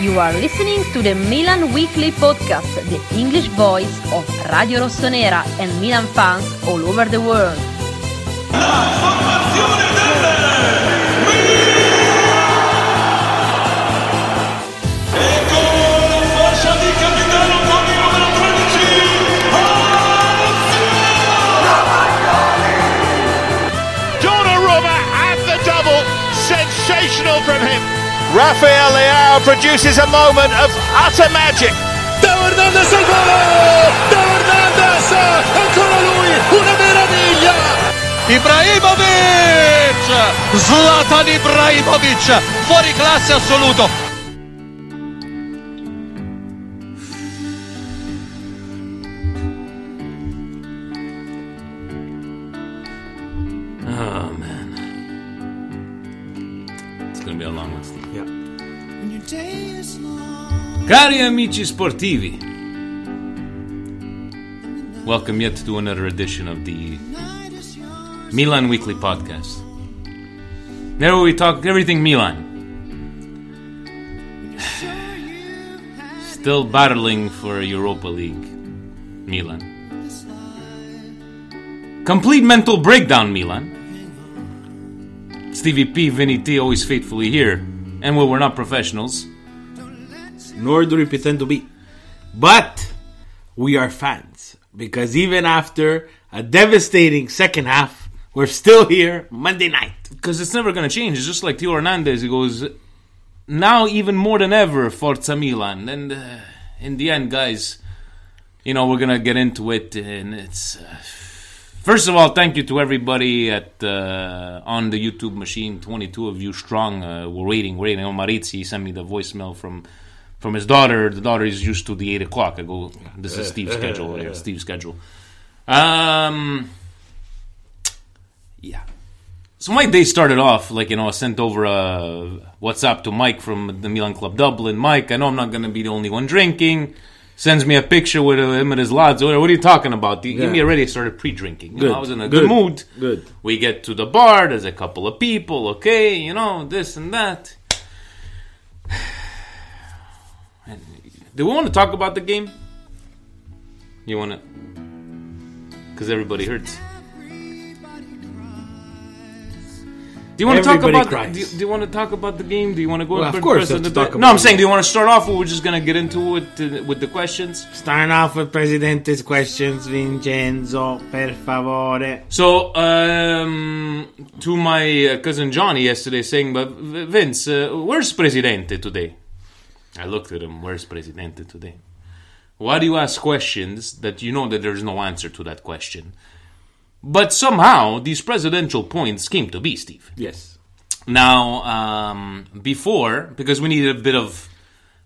You are listening to the Milan Weekly Podcast, the English voice of Radio Rossonera and Milan fans all over the world. Rafael Leao produces a moment of utter magic. Teo Hernandez al gol. Teo Hernandez. Ancora lui. Una meraviglia. Ibrahimovic. Zlatan Ibrahimovic. Fuori classe assoluto. Amici sportivi. Welcome yet to another edition of the Milan Weekly Podcast. There we talk everything Milan. Still battling for Europa League. Milan. Complete mental breakdown, Milan. Stevie P, Vinny T, always faithfully here. And well, we're not professionals. Nor do we pretend to be. But we are fans because even after a devastating second half, we're still here Monday night. Because it's never going to change. It's just like Theo Hernandez. He goes, now even more than ever, Forza Milan. And uh, in the end, guys, you know, we're going to get into it. And it's. Uh, first of all, thank you to everybody at uh, on the YouTube machine. 22 of you strong. Uh, we're waiting, waiting. Oh, Marizzi sent me the voicemail from. From his daughter, the daughter is used to the eight o'clock. I go, this is uh-huh. Steve's uh-huh. schedule. Uh-huh. Yeah, Steve's schedule. Um, yeah. So my day started off like you know I sent over a WhatsApp to Mike from the Milan Club Dublin. Mike, I know I'm not going to be the only one drinking. Sends me a picture with uh, him and his lads. What are you talking about? He, Yeah. he already started pre-drinking. You know, Good. I was in a good, Good. mood. Good. We get to the bar. There's a couple of people. Okay, you know this and that. Do we want to talk about the game? You want to? Because everybody hurts. Do you want to talk about? Do you, do you want to talk about the game? Do you want to go? Well, of course press we on the to talk No, I'm saying, do you want to start off, or we're just gonna get into it uh, with the questions? Starting off with Presidente's questions, Vincenzo, per favore. So, um, to my uh, cousin Johnny yesterday, saying, "But Vince, uh, where's Presidente today?" I looked at him. Where's Presidente today? Why do you ask questions that you know that there's no answer to that question? But somehow these presidential points came to be, Steve. Yes. Now, um, before because we need a bit of,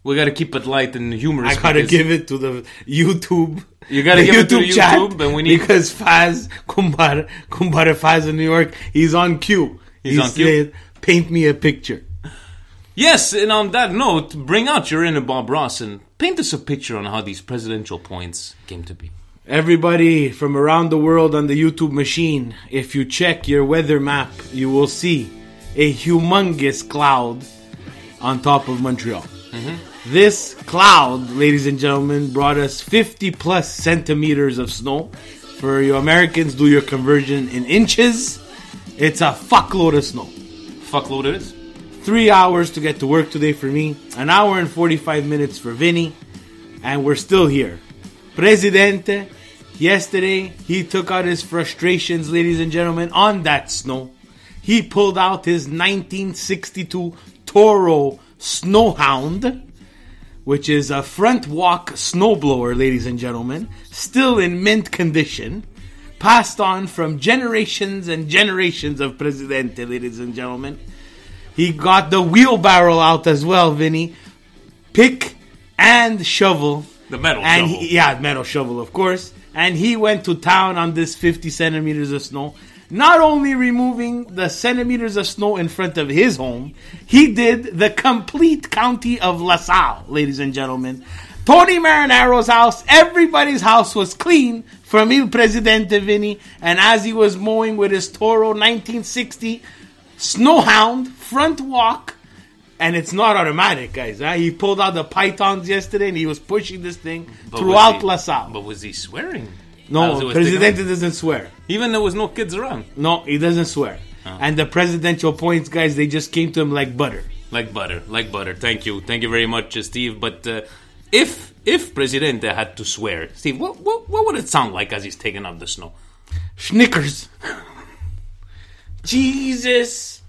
we got to keep it light and humorous. I gotta give it to the YouTube. You gotta the give it to YouTube, and we need- because Faz Kumbara Kumbara Faz in New York, he's on cue. He's on cue? Paint me a picture. Yes, and on that note, bring out your inner Bob Ross and paint us a picture on how these presidential points came to be. Everybody from around the world on the YouTube machine, if you check your weather map, you will see a humongous cloud on top of Montreal. Mm-hmm. This cloud, ladies and gentlemen, brought us 50 plus centimeters of snow For you Americans, do your conversion in inches. It's a fuckload of snow. Fuckload it is. Three hours to get to work today for me, an hour and 45 minutes for Vinny, and we're still here. Presidente, yesterday, he took out his frustrations, ladies and gentlemen, on that snow. He pulled out his 1962 Toro Snowhound, which is a front walk snowblower, ladies and gentlemen, still in mint condition, passed on from generations and generations of Presidente, ladies and gentlemen. He got the wheelbarrow out as well, Vinny. Pick and shovel. The metal and shovel. He, yeah, metal shovel, of course. And he went to town on this 50 centimeters of snow. Not only removing the centimeters of snow in front of his home, he did the complete county of LaSalle, ladies and gentlemen. Tony Marinaro's house, everybody's house was clean from Il Presidente Vinny. And as he was mowing with his Toro 1960 Snowhound front walk, and it's not automatic, guys. Huh? He pulled out the pythons yesterday and he was pushing this thing But throughout he- LaSalle. But was he swearing? No, Presidente doesn't swear. Even there was no kids around. No, he doesn't swear. And the presidential points, guys, they just came to him like butter. Like butter, like butter. Thank you, thank you very much, Steve. But uh, if if Presidente had to swear, Steve, what, what what would it sound like as he's taking out the snow? Schnickers. Jesus.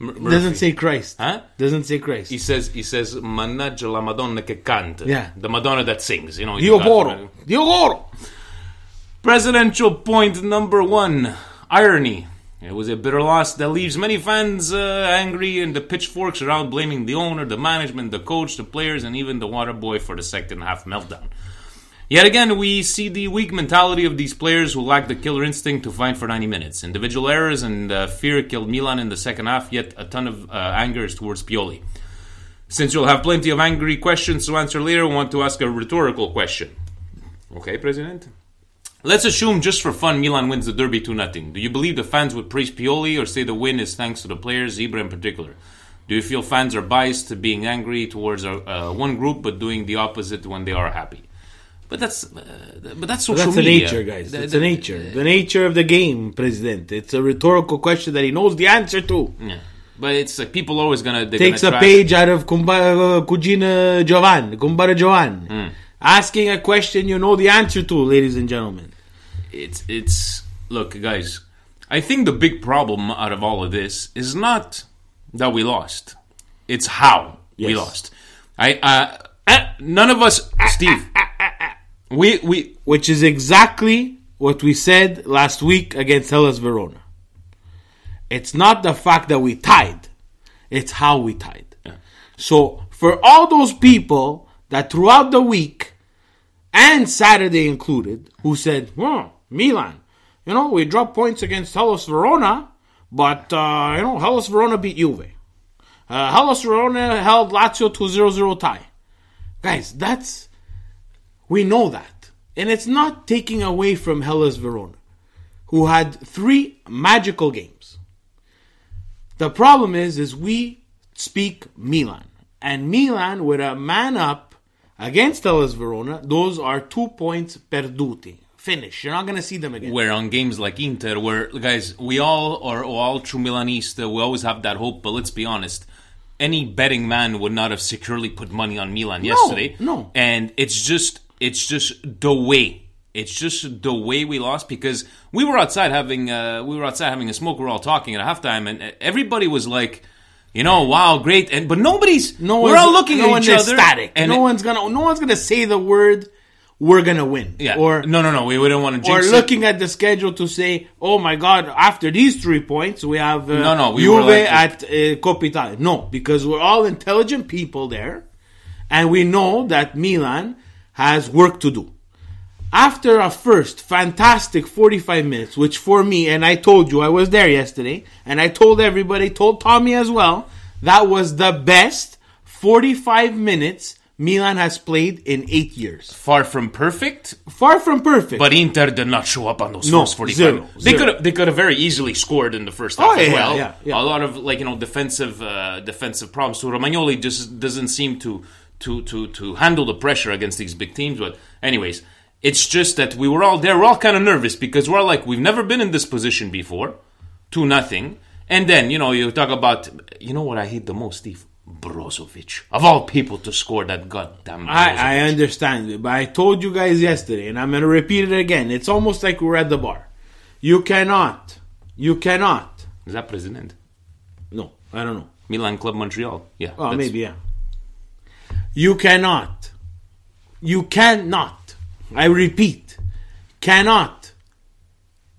M- Doesn't say Christ. Huh? Doesn't say Christ. He says he says Mannaggia la Madonna che canta. Yeah. the Madonna that sings. You know. Dio Goro. Dio Goro. Presidential point number one: irony. It was a bitter loss that leaves many fans uh, angry, and the pitchforks are out blaming the owner, the management, the coach, the players, and even the water boy for the second half meltdown. Yet again, we see the weak mentality of these players who lack the killer instinct to fight for 90 minutes. Individual errors and uh, fear killed Milan in the second half, yet a ton of uh, anger is towards Pioli. Since you'll have plenty of angry questions to answer later, I want to ask a rhetorical question. Okay, President? Let's assume, just for fun, Milan wins the derby 2 0. Do you believe the fans would praise Pioli or say the win is thanks to the players, Zebra in particular? Do you feel fans are biased to being angry towards uh, uh, one group but doing the opposite when they are happy? But that's uh, but that's social That's the media. nature, guys. The- It's the- the nature. The nature of the game, President. It's a rhetorical question that he knows the answer to. Yeah. But it's like people always gonna Takes gonna a page out of uh, Cugina Giovanni, Kumbara Giovanni. Hmm. Asking a question you know the answer to, ladies and gentlemen. it's it's look guys i think the big problem out of all of this is not that we lost it's how we lost i uh uh, none of us steve we we Which is exactly what we said last week against Hellas Verona. It's not the fact that we tied, it's how we tied. So, for all those people that throughout the week and Saturday included, who said, well, Milan, you know, we dropped points against Hellas Verona, but, uh, you know, Hellas Verona beat Juve. Uh, Hellas Verona held Lazio to 0 0 tie. Guys, that's. We know that. And it's not taking away from Hellas Verona, who had three magical games. The problem is, is we speak Milan. And Milan, with a man up against Hellas Verona, those are two points perduti. Finish. You're not going to see them again. where on games like Inter, where guys, we all are all true Milanista, we always have that hope. But let's be honest, any betting man would not have securely put money on Milan yesterday. no. and it's just it's just the way. It's just the way we lost because we were outside having uh, we were outside having a smoke. We were all talking at halftime, and everybody was like, you know, wow, great, and but nobody's. No we're all looking no at each other, ecstatic. and no one's gonna. No one's gonna say the word. We're gonna win. yeah, Or no, no, no, we wouldn't want to or jinx it. looking at the schedule to say, "Oh my God!" After these three points, we have uh, No, no, we Juve were like at uh, Coppa No, because we're all intelligent people there, and we know that Milan has work to do. After a first fantastic 45 minutes, which for me, and I told you I was there yesterday, and I told everybody, told Tommy as well, that was the best 45 minutes Milan has played in eight years. Far from perfect, Far from perfect. But Inter did not show up on those No, first 45 zero, minutes. They zero. could have they could have very easily scored in the first half Oh, as yeah, well. yeah, yeah. A lot of like you know defensive uh, defensive problems. So Romagnoli just doesn't seem to to to to handle the pressure against these big teams. But anyways, It's just that we were all there. We're all kind of nervous because we're like, we've never been in this position before. Two nothing. And then, you know, you talk about, you know what I hate the most, Steve? Brozovic. Of all people to score that goddamn Brozovic. I, I understand but I told you guys yesterday, and I'm going to repeat it again. It's almost like we're at the bar. You cannot, you cannot. Is that president? No, I don't know. Milan Club Montreal. Yeah. Oh, maybe, yeah. You cannot, you cannot, I repeat, cannot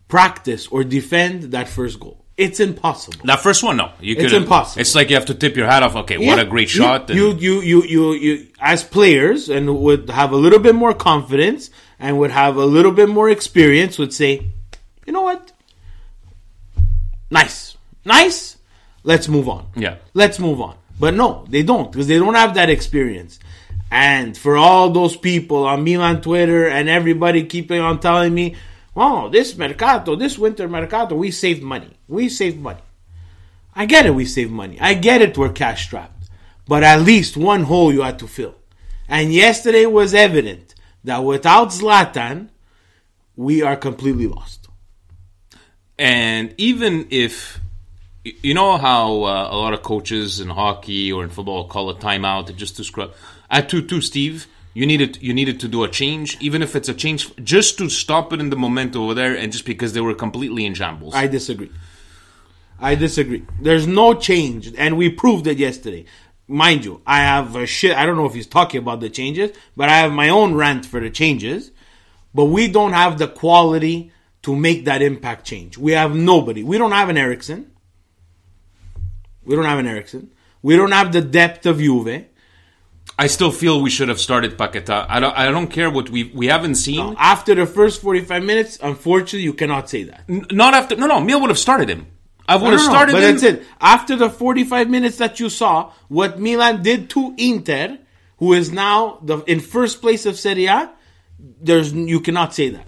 practice or defend that first goal. It's impossible. That first one, no. You It's impossible. It's like you have to tip your hat off. Okay, what a great you- shot. and- You, you, you, you, you, as players, and would have a little bit more confidence and would have a little bit more experience, would say, you know what? Nice, nice. Let's move on. Yeah. Let's move on. But no, they don't because they don't have that experience. And for all those people on Milan Twitter and everybody keeping on telling me, "Oh, this mercato, this winter mercato, we saved money. We saved money." I get it, we save money. I get it, we're cash strapped. But at least one hole you had to fill. And yesterday was evident that without Zlatan, we are completely lost. And even if you know how uh, a lot of coaches in hockey or in football call a timeout just to scrub at two two, Steve, you needed you needed to do a change, even if it's a change just to stop it in the moment over there, and just because they were completely in shambles. I disagree. I disagree. There's no change, and we proved it yesterday. Mind you, I have a shit. I don't know if he's talking about the changes, but I have my own rant for the changes. But we don't have the quality to make that impact change. We have nobody. We don't have an Eriksen. We don't have an Eriksen. We don't have the depth of Juve. I still feel we should have started Paqueta. I don't. I don't care what we we haven't seen. After the first 45 minutes, unfortunately, you cannot say that. N- Not after. No, no. Miel would have started him. I would No, have no, no, started But him. that's it. After the 45 minutes that you saw, what Milan did to Inter, who is now the in first place of Serie A, there's you cannot say that.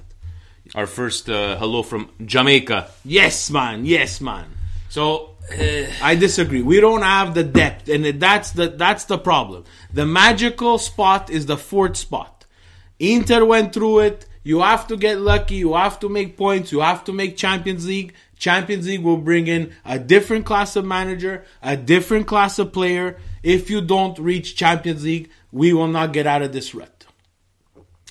Our first uh, hello from Jamaica. Yes, man. Yes, man. So Eh. I disagree. We don't have the depth, and that's the that's the problem. The magical spot is the fourth spot. Inter went through it. You have to get lucky. You have to make points. You have to make Champions League. Champions League will bring in a different class of manager, a different class of player. If you don't reach Champions League, we will not get out of this rut.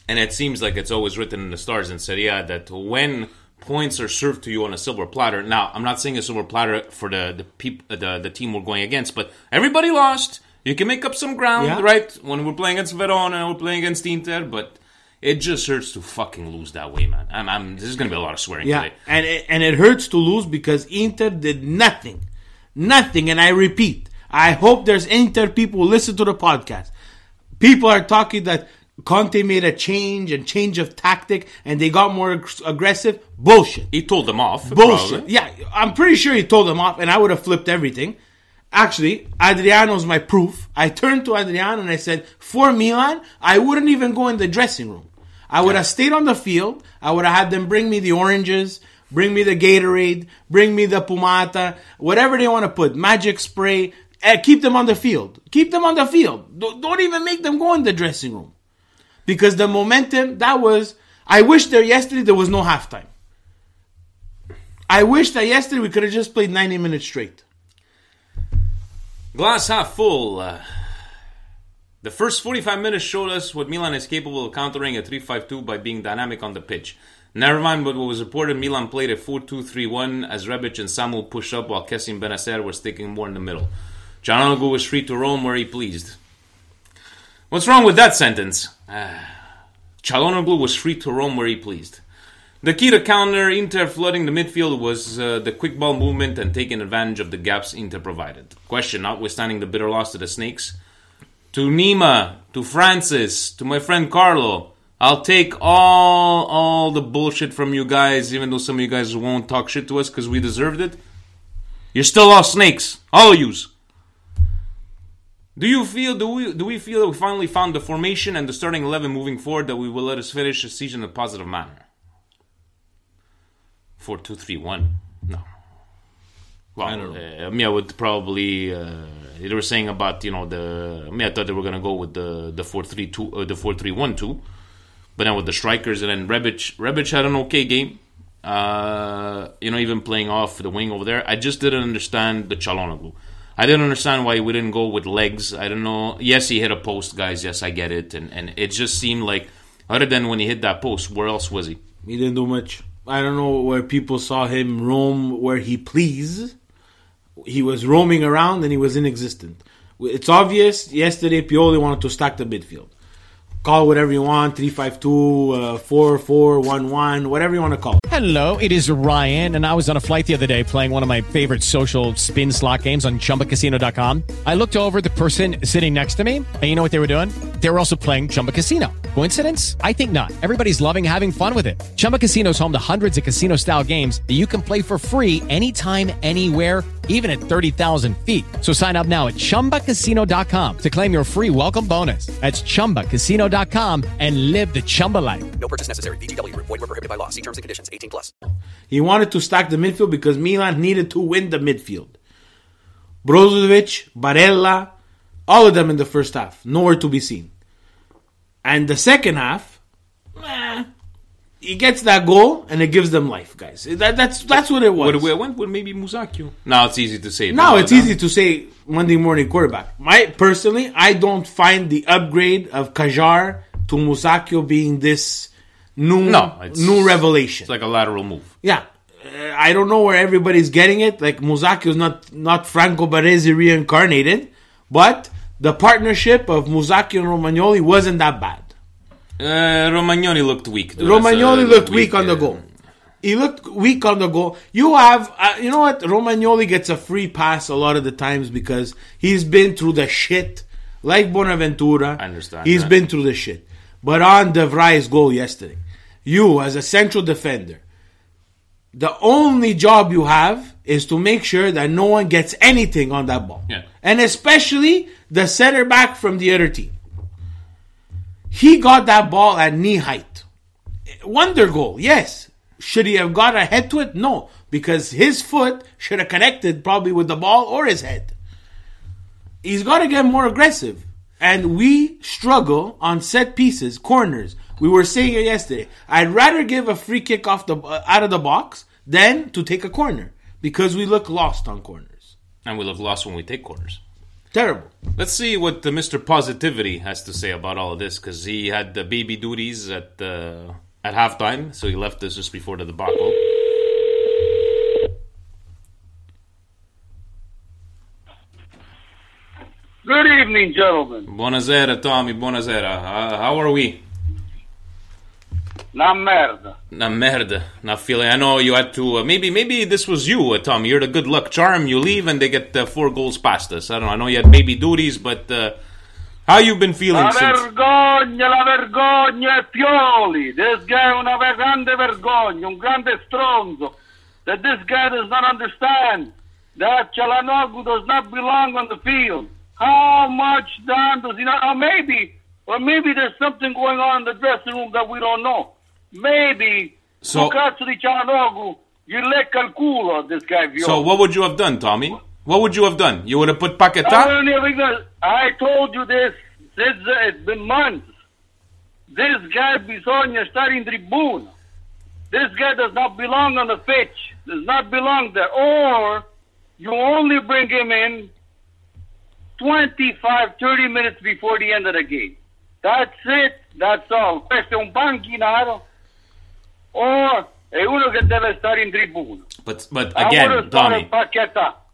and it seems like it's always written in the stars in Serie A that when points are served to you on a silver platter. Now, I'm not saying a silver platter for the the peop, the, the team we're going against, but everybody lost. You can make up some ground, Yeah. right? When we're playing against Verona we're playing against Inter, but it just hurts to fucking lose that way, man. I'm, I'm this is going to be a lot of swearing Yeah, today. and it, and it hurts to lose because Inter did nothing, nothing. And I repeat, I hope there's Inter people who listen to the podcast. People are talking that Conte made a change and change of tactic, and they got more ag- aggressive. Bullshit. He told them off. Bullshit. probably. Yeah, I'm pretty sure he told them off, and I would have flipped everything. Actually, Adriano's my proof. I turned to Adriano and I said, for Milan, I wouldn't even go in the dressing room. I would have stayed on the field. I would have had them bring me the oranges, bring me the Gatorade, bring me the Pumata, whatever they want to put, magic spray. eh, keep them on the field. Keep them on the field. Don't even make them go in the dressing room. Because the momentum, that was, I wish there yesterday there was no halftime. I wish that yesterday we could have just played 90 minutes straight. Glass half full. Uh, the first 45 minutes showed us what Milan is capable of countering a 3-5-2 by being dynamic on the pitch. Never mind what was reported, Milan played a 4-2-3-1 as Rebic and Samu pushed up while Kessim Bennacer was sticking more in the middle. Gianluigi was free to roam where he pleased. What's wrong with that sentence? Uh, Çalhanoğlu was free to roam where he pleased. The key to counter Inter flooding the midfield was uh, the quick ball movement and taking advantage of the gaps Inter provided. Question notwithstanding the bitter loss to the Snakes. To Nima, to Francis, to my friend Carlo, I'll take all all the bullshit from you guys, even though some of you guys won't talk shit to us because we deserved it. You're still all snakes, all of yous. Do you feel do we do we feel that we finally found the formation and the starting eleven moving forward that we will let us finish the season in a positive manner? Four two three one. No. Well, I don't know. Uh, I mean, I would probably. Uh, they were saying about you know the. I mean, I thought they were gonna go with the the four three two uh, the four three one two, But then with the strikers, and then Rebic, Rebic had an okay game. Uh, you know, even playing off the wing over there. I just didn't understand the Calhanoglu. I didn't understand why we didn't go with legs. I don't know. Yes, he hit a post, guys. Yes, I get it. And and it just seemed like, other than when he hit that post, where else was he? He didn't do much. I don't know where people saw him roam where he pleased. He was roaming around and he was inexistent. It's obvious. Yesterday, Pioli wanted to stack the midfield. Call whatever you want 352, uh, 4411, whatever you want to call. Hello, it is Ryan, and I was on a flight the other day playing one of my favorite social spin slot games on chumbacasino.com. I looked over the person sitting next to me, and you know what they were doing? They were also playing Chumba Casino. Coincidence? I think not. Everybody's loving having fun with it. Chumba Casino is home to hundreds of casino style games that you can play for free anytime, anywhere, even at 30,000 feet. So sign up now at chumbacasino.com to claim your free welcome bonus. That's chumbacasino.com and live the Chumba life. No purchase necessary. VGW Group. Void were prohibited by law. See terms and conditions. 18 plus. He wanted to stack the midfield because Milan needed to win the midfield. Brozovic, Barella, all of them in the first half, nowhere to be seen. And the second half, eh, he gets that goal and it gives them life, guys. That, that's that's what it was. Would we went with maybe Musacchio? Now it's easy to say. Now it's easy to say Monday morning quarterback. My personally, I don't find the upgrade of Kjaer to Musacchio being this new No, it's- new revelation. It's like a lateral move. Yeah. Uh, I don't know where everybody's getting it. Like Musacchio is not not Franco Baresi reincarnated, but the partnership of Musacchio and Romagnoli wasn't that bad. Uh, Romagnoli looked weak. dude. Romagnoli uh, looked weak on the goal. He looked weak on the goal. You have, uh, you know what? Romagnoli gets a free pass a lot of the times because he's been through the shit, like Bonaventura. I understand He's that. been through the shit. But on De Vrij's goal yesterday, you as a central defender, the only job you have is to make sure that no one gets anything on that ball, Yeah. and especially the center back from the other team. He got that ball at knee height. Wonder goal, yes. Should he have got a head to it? No, because his foot should have connected probably with the ball or his head. He's got to get more aggressive. And we struggle on set pieces, corners. We were saying it yesterday. I'd rather give a free kick off the uh, out of the box than to take a corner because we look lost on corners. And we look lost when we take corners. Terrible. Let's see what the Mr. Positivity has to say about all of this because he had the baby duties at uh, at halftime, so he left us just before the debacle. Good evening, gentlemen. Buonasera, Tommy. Buonasera. Uh, how are we? Na merda. Na merda. Not feeling. I know you had to. Uh, maybe, maybe this was you, uh, Tommy. You're the good luck charm. You leave and they get uh, four goals past us. I don't know. I know you had baby duties, but uh, how you been feeling La since? vergogna, la vergogna è Pioli. This guy una grande vergogna, un grande stronzo. That this guy does not understand that Çalhanoğlu does not belong on the field. How much time does he not? Or maybe, or maybe there's something going on in the dressing room that we don't know. Maybe So- di Çalhanoğlu gli lecca il this guy. So what would you have done, Tommy? What would you have done? You would have put Paqueta? don't even know- I told you this since uh, it's been months. This guy bisogna stare in tribuna. This guy does not belong on the pitch. Does not belong there. Or you only bring him in 25, 30 minutes before the end of the game. That's it. That's all. Questo è un panchinaro. Or è uno che deve stare in tribuna. But but again, Tommy.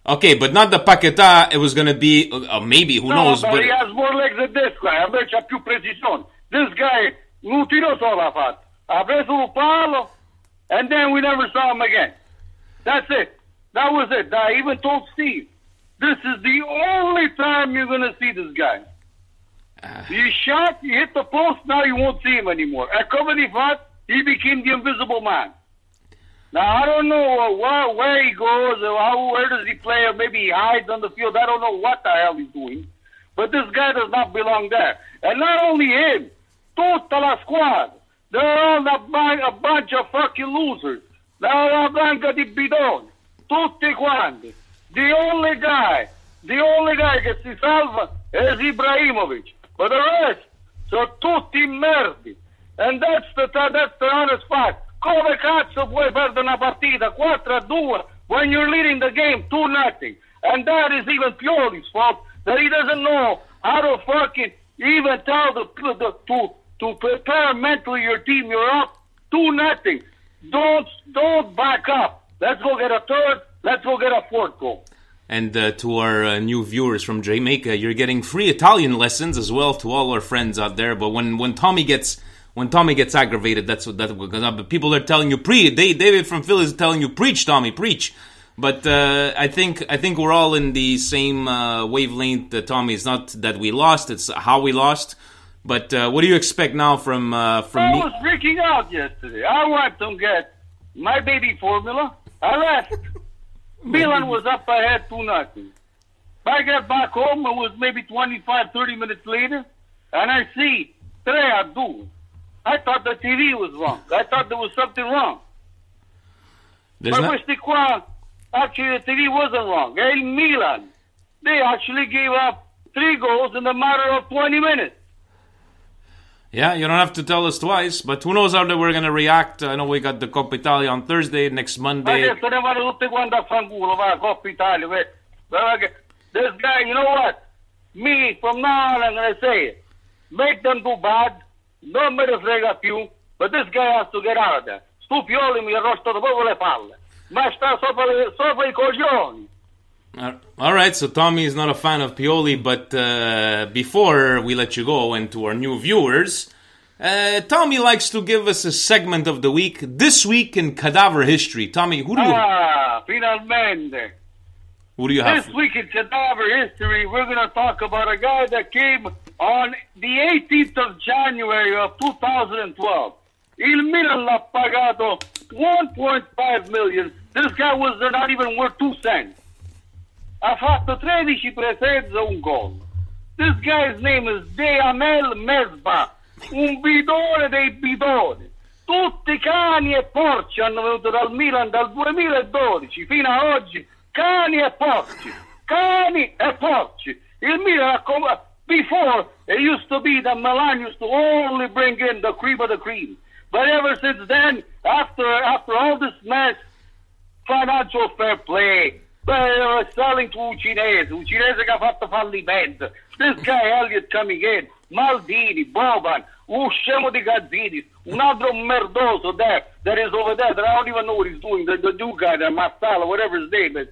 Okay, but not the Paqueta. It was gonna be uh, uh, maybe who no, knows, but, but he has more legs than this guy. Invece ha più precisione. This guy non tirò solo ha fatto. Ha preso un palo and then we never saw him again. That's it. That was it. I even told Steve, this is the only time you're going to see this guy. He shot, he hit the post, now you won't see him anymore. At Company Flat, he became the invisible man. Now, I don't know where, where he goes, or how, where does he play, or maybe he hides on the field. I don't know what the hell he's doing. But this guy does not belong there. And not only him, tutta la squad. They're all a, bu- a bunch of fucking losers. They're a branca di bidoni. Tutti quanti. The only guy, the only guy che si salva is Ibrahimovic. But the rest sono tutti merdi. And that's the that's the honest fact. Come cazzo puoi perdere una partita 4 a 2 when you're leading the game 2 nothing. And that is even Pioli's fault that he doesn't know how to fucking even tell the, the to to prepare mentally your team. You're up 2 nothing. Don't don't back up. Let's go get a third. Let's go get a fourth goal. And uh, to our uh, new viewers from Jamaica, you're getting free Italian lessons as well to all our friends out there. But when, when Tommy gets when Tommy gets aggravated, that's what that because people are telling you pre. They, David from Philly is telling you preach, Tommy, preach. But uh, I think I think we're all in the same uh, wavelength. Uh, Tommy, it's not that we lost; it's how we lost. But uh, what do you expect now from uh, from I me? was freaking out yesterday. I went to get my baby formula. I left. Milan was up ahead 2 nothing. I got back home, it was maybe 25, 30 minutes later, and I see 3 a 2. I thought the TV was wrong. I thought there was something wrong. There's but not- qua, actually the TV wasn't wrong. El Milan, they actually gave up three goals in a matter of 20 minutes. Yeah, you don't have to tell us twice. But who knows how that we're gonna react? I know we got the Coppa Italia on Thursday. Next Monday, Adesso ne vanno tutti quanti a fanculo, va, Coppa Italia. ve- Guarda che- This guy, you know what? Me, from now on, I'm going to say it. Make them do bad, ne frega più, but this guy has to get out of there. Stu Pioli mi proprio le palle. Ma sta sopra, le- sopra i coglioni. All right, so Tommy is not a fan of Pioli, but uh, before we let you go and to our new viewers, uh, Tommy likes to give us a segment of the week. This week in cadaver history, Tommy, who do you Ah, finalmente. who do you have? This week in Cadaver history, we're going to talk about a guy that came on the 18th of January of 2012. Il Milan l'ha pagato 1.5 million. This guy was not even worth 2 cents. Ha fatto 13 presenze un gol. This guy's name is Deamel Mesba, un bidone dei bidoni. Tutti cani e porci hanno venuto dal Milan dal 2012 fino a oggi. Cani e porci, cani e porci. Il Milan, ha com- before, it used to be that Milan used to only bring in the cream of the cream. But ever since then, after after all this mess, financial fair play, uh, selling to un cinese che ha fatto fallimento. This guy Elliott coming in, Maldini, Boban, un scemo di Gazidis, un altro merdoso there that is over there that I don't even know what he's doing, the, the new guy, the Massara, whatever his name is.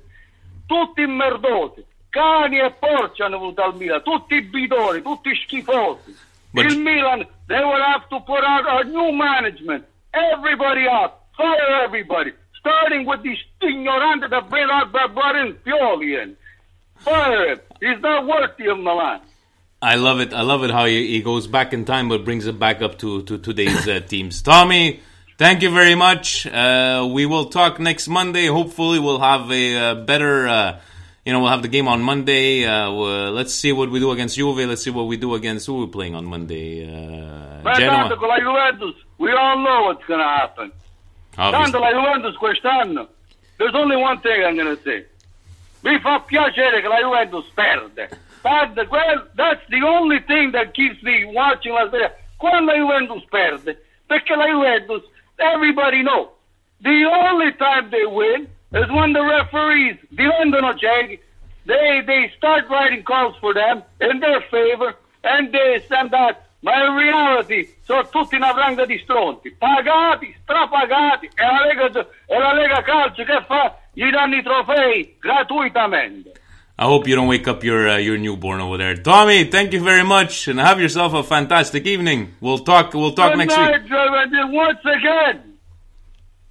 Tutti merdosi, cani e porci hanno avuto al Milan, tutti bidoni, tutti schifosi. But- Il Milan, they will have to put out a new management. Everybody out. Fire everybody. Starting with the ignorante that brought, that brought in Pioli in. Fire him. He's not worthy of Milan. I love it. I love it how he, he goes back in time, but brings it back up to to today's uh, teams. Tommy, thank you very much. Uh, we will talk next Monday. Hopefully, we'll have a uh, better. Uh, you know, we'll have the game on Monday. Uh, well, let's see what we do against Juve. Let's see what we do against who we're playing on Monday. Uh, Genoa. tanto con la Juventus, we all know what's going to happen. Obviously. Tanto la Juventus quest'anno, there's only one thing I'm going to say. Mi fa piacere che la Juventus perde. Perde, quel- that's the only thing that keeps me watching la Serie. Quando la Juventus perde, perché la Juventus, everybody knows, the only time they win is when the referees ciechi, they, they start writing calls for them in their favor, and they stand out. Ma in reality sono tutti una di pagati, strapagati, e la Lega, e la Lega Calcio che fa? Gli danno i trofei gratuitamente. I hope you don't wake up your uh, your newborn over there. Tommy, thank you very much, and have yourself a fantastic evening. We'll talk. We'll talk Good next night, week. Trevor. And then once again,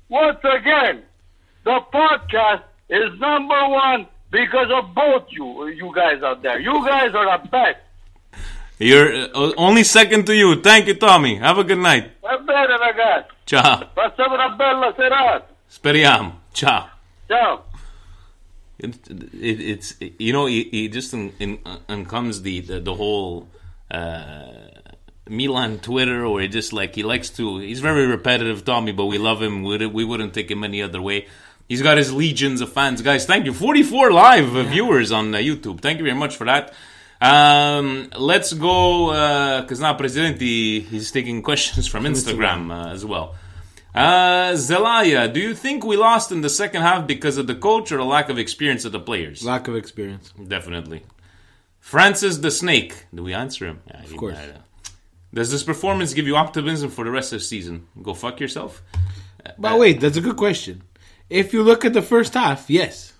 once again, the podcast is number one because of both you, you guys out there. You guys are the best. You're uh, only second to you. Thank you, Tommy. Have a good night. Va bene, ragazzi. Ciao. Passiamo una bella serata. Speriamo. Ciao. Ciao. It, it, it's you know he, just in, in, in comes the the, the whole uh, Milan Twitter or he just like he likes to he's very repetitive Tommy but we love him we, we wouldn't take him any other way he's got his legions of fans guys thank you 44 live uh, viewers on uh, YouTube thank you very much for that Um, let's go because now Presidente he's taking questions from Instagram uh, as well. Uh, Zelaya, do you think we lost in the second half because of the coach or a lack of experience of the players? Lack of experience. Definitely. Francis the Snake, do we answer him? Yeah, Of course. Does this performance give you optimism for the rest of the season? Go fuck yourself. But wait, that's a good question. If you look at the first half, yes.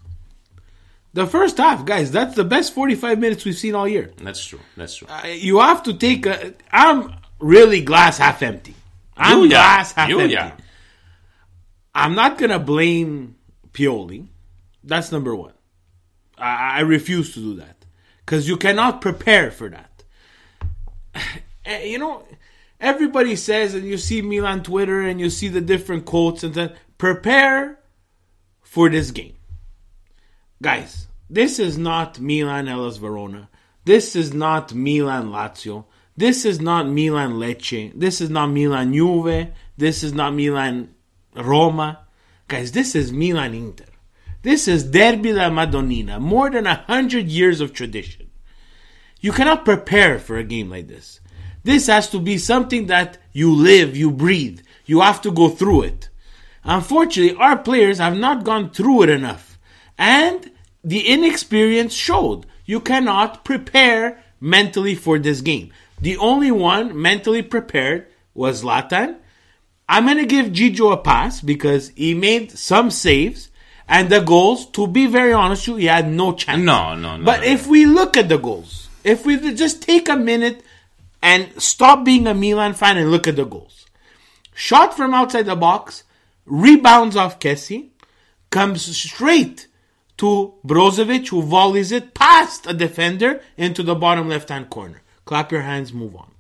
The first half, guys, that's the best 45 minutes we've seen all year. That's true. That's true. Uh, you have to take a. I'm really glass half empty. I'm You, yeah. glass half You, empty. yeah. I'm not gonna blame Pioli. That's number one. I, I refuse to do that because you cannot prepare for that. Eh, You know, everybody says, and you see me on Twitter, and you see the different quotes, and then prepare for this game, guys. This is not Milan Hellas Verona. This is not Milan Lazio. This is not Milan Lecce. This is not Milan Juve. This is not Milan Roma. Guys, this is Milan Inter. This is Derby la Madonnina. More than a hundred years of tradition. You cannot prepare for a game like this. This has to be something that you live, you breathe. You have to go through it. Unfortunately, our players have not gone through it enough. And the inexperience showed. You cannot prepare mentally for this game. The only one mentally prepared was Zlatan. I'm going to give Gigio a pass because he made some saves and the goals, to be very honest with you, he had no chance. No, no, no. But no. if we look at the goals, if we just take a minute and stop being a Milan fan and look at the goals. Shot from outside the box, rebounds off Kessie, comes straight to Brozovic, who volleys it past a defender into the bottom left hand corner. Clap your hands, move on.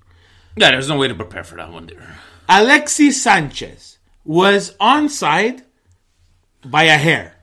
Yeah, there's no way to prepare for that one there. Alexis Sanchez was onside by a hair.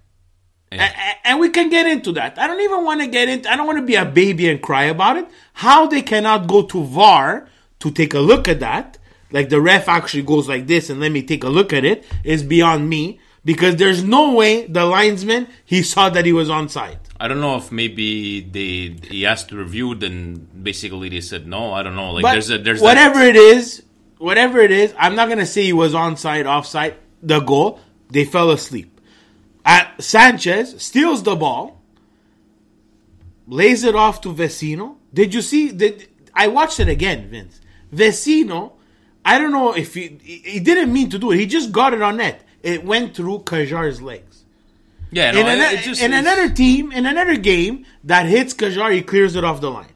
A- a- And we can get into that. I don't even want to get into I don't want to be a baby and cry about it. How they cannot go to VAR to take a look at that, like the ref actually goes like this and let me take a look at it, is beyond me. Because there's no way the linesman he saw that he was onside. I don't know if maybe they he asked to review, then basically they said no. I don't know. Like but there's a there's whatever that, it is, whatever it is, I'm not gonna say he was onside, offside. The goal, they fell asleep. At Sanchez steals the ball, lays it off to Vecino. Did you see? Did I watched it again, Vince? Vecino, I don't know if he he didn't mean to do it. He just got it on net. It went through Kjaer's legs. yeah. No, in, it- it just, in another team, in another game that hits Kjaer, he clears it off the line.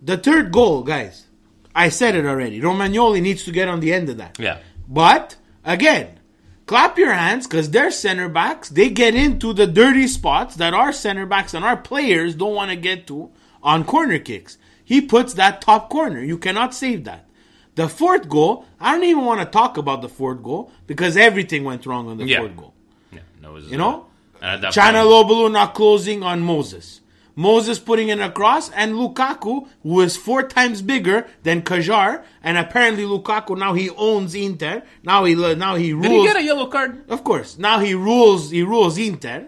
The third goal, guys, I said it already. Romagnoli needs to get on the end of that. Yeah. But again, clap your hands because they're center backs. They get into the dirty spots that our center backs and our players don't want to get to on corner kicks. He puts that top corner. You cannot save that. The fourth goal, I don't even want to talk about the fourth goal because everything went wrong on the Yeah. fourth goal. Yeah, was, You know? China point- Lobulu not closing on Moses. Moses putting it across, and Lukaku, who is four times bigger than Kjaer, and apparently Lukaku now he owns Inter. Now he now he rules. Did he get a yellow card? Of course. Now he rules. He rules Inter.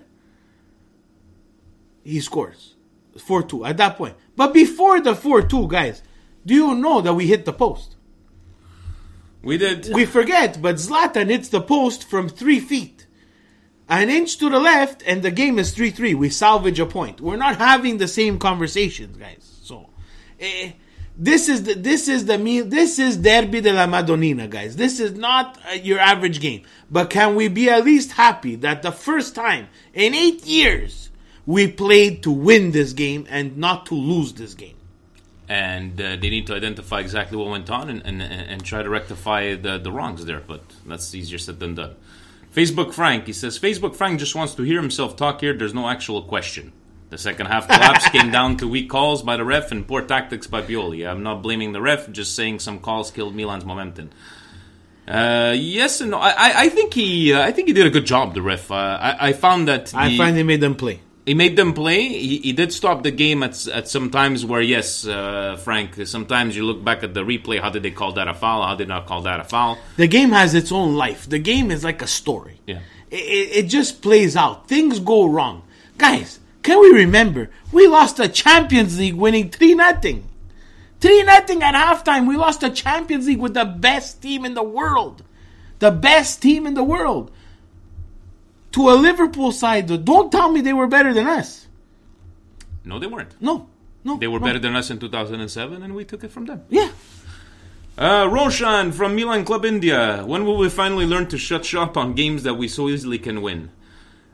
He scores four two at that point. But before the four two, guys, do you know that we hit the post? We did. We forget, but Zlatan hits the post from three feet. An inch to the left, and the game is 3 3. We salvage a point. We're not having the same conversations, guys. So, eh, this is the this is the me this is Derby de la Madonnina, guys. This is not uh, your average game. But can we be at least happy that the first time in eight years we played to win this game and not to lose this game? and uh, they need to identify exactly what went on and, and, and try to rectify the, the wrongs there. But that's easier said than done. Facebook Frank, he says, Facebook Frank just wants to hear himself talk here. There's no actual question. The second half collapse came down to weak calls by the ref and poor tactics by Pioli. I'm not blaming the ref, just saying some calls killed Milan's momentum. Uh, yes and no. I, I, think he, uh, I think he did a good job. The ref. Uh, I, I found that I the- finally made them play. He made them play. He, he did stop the game at at some times where yes, uh, Frank. Sometimes you look back at the replay. How did they call that a foul? How did they not call that a foul? The game has its own life. The game is like a story. Yeah. It, it, just plays out. Things go wrong. Guys, Can we remember? We lost the Champions League winning 3 nothing. 3 nothing at halftime. We lost the Champions League with the best team in the world. The best team in the world. To a Liverpool side, don't tell me they were better than us. No, they weren't. No, no. They were no. better than us in 2007, and we took it from them. Yeah. Uh, Roshan from Milan Club India. When will we finally learn to shut shop on games that we so easily can win?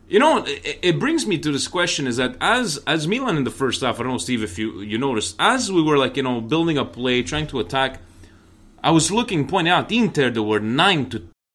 You know, it, it brings me to this question: is that as as Milan in the first half, I don't know, Steve, if you you noticed, as we were like you know building a play, trying to attack, I was looking, pointing out Inter there were nine to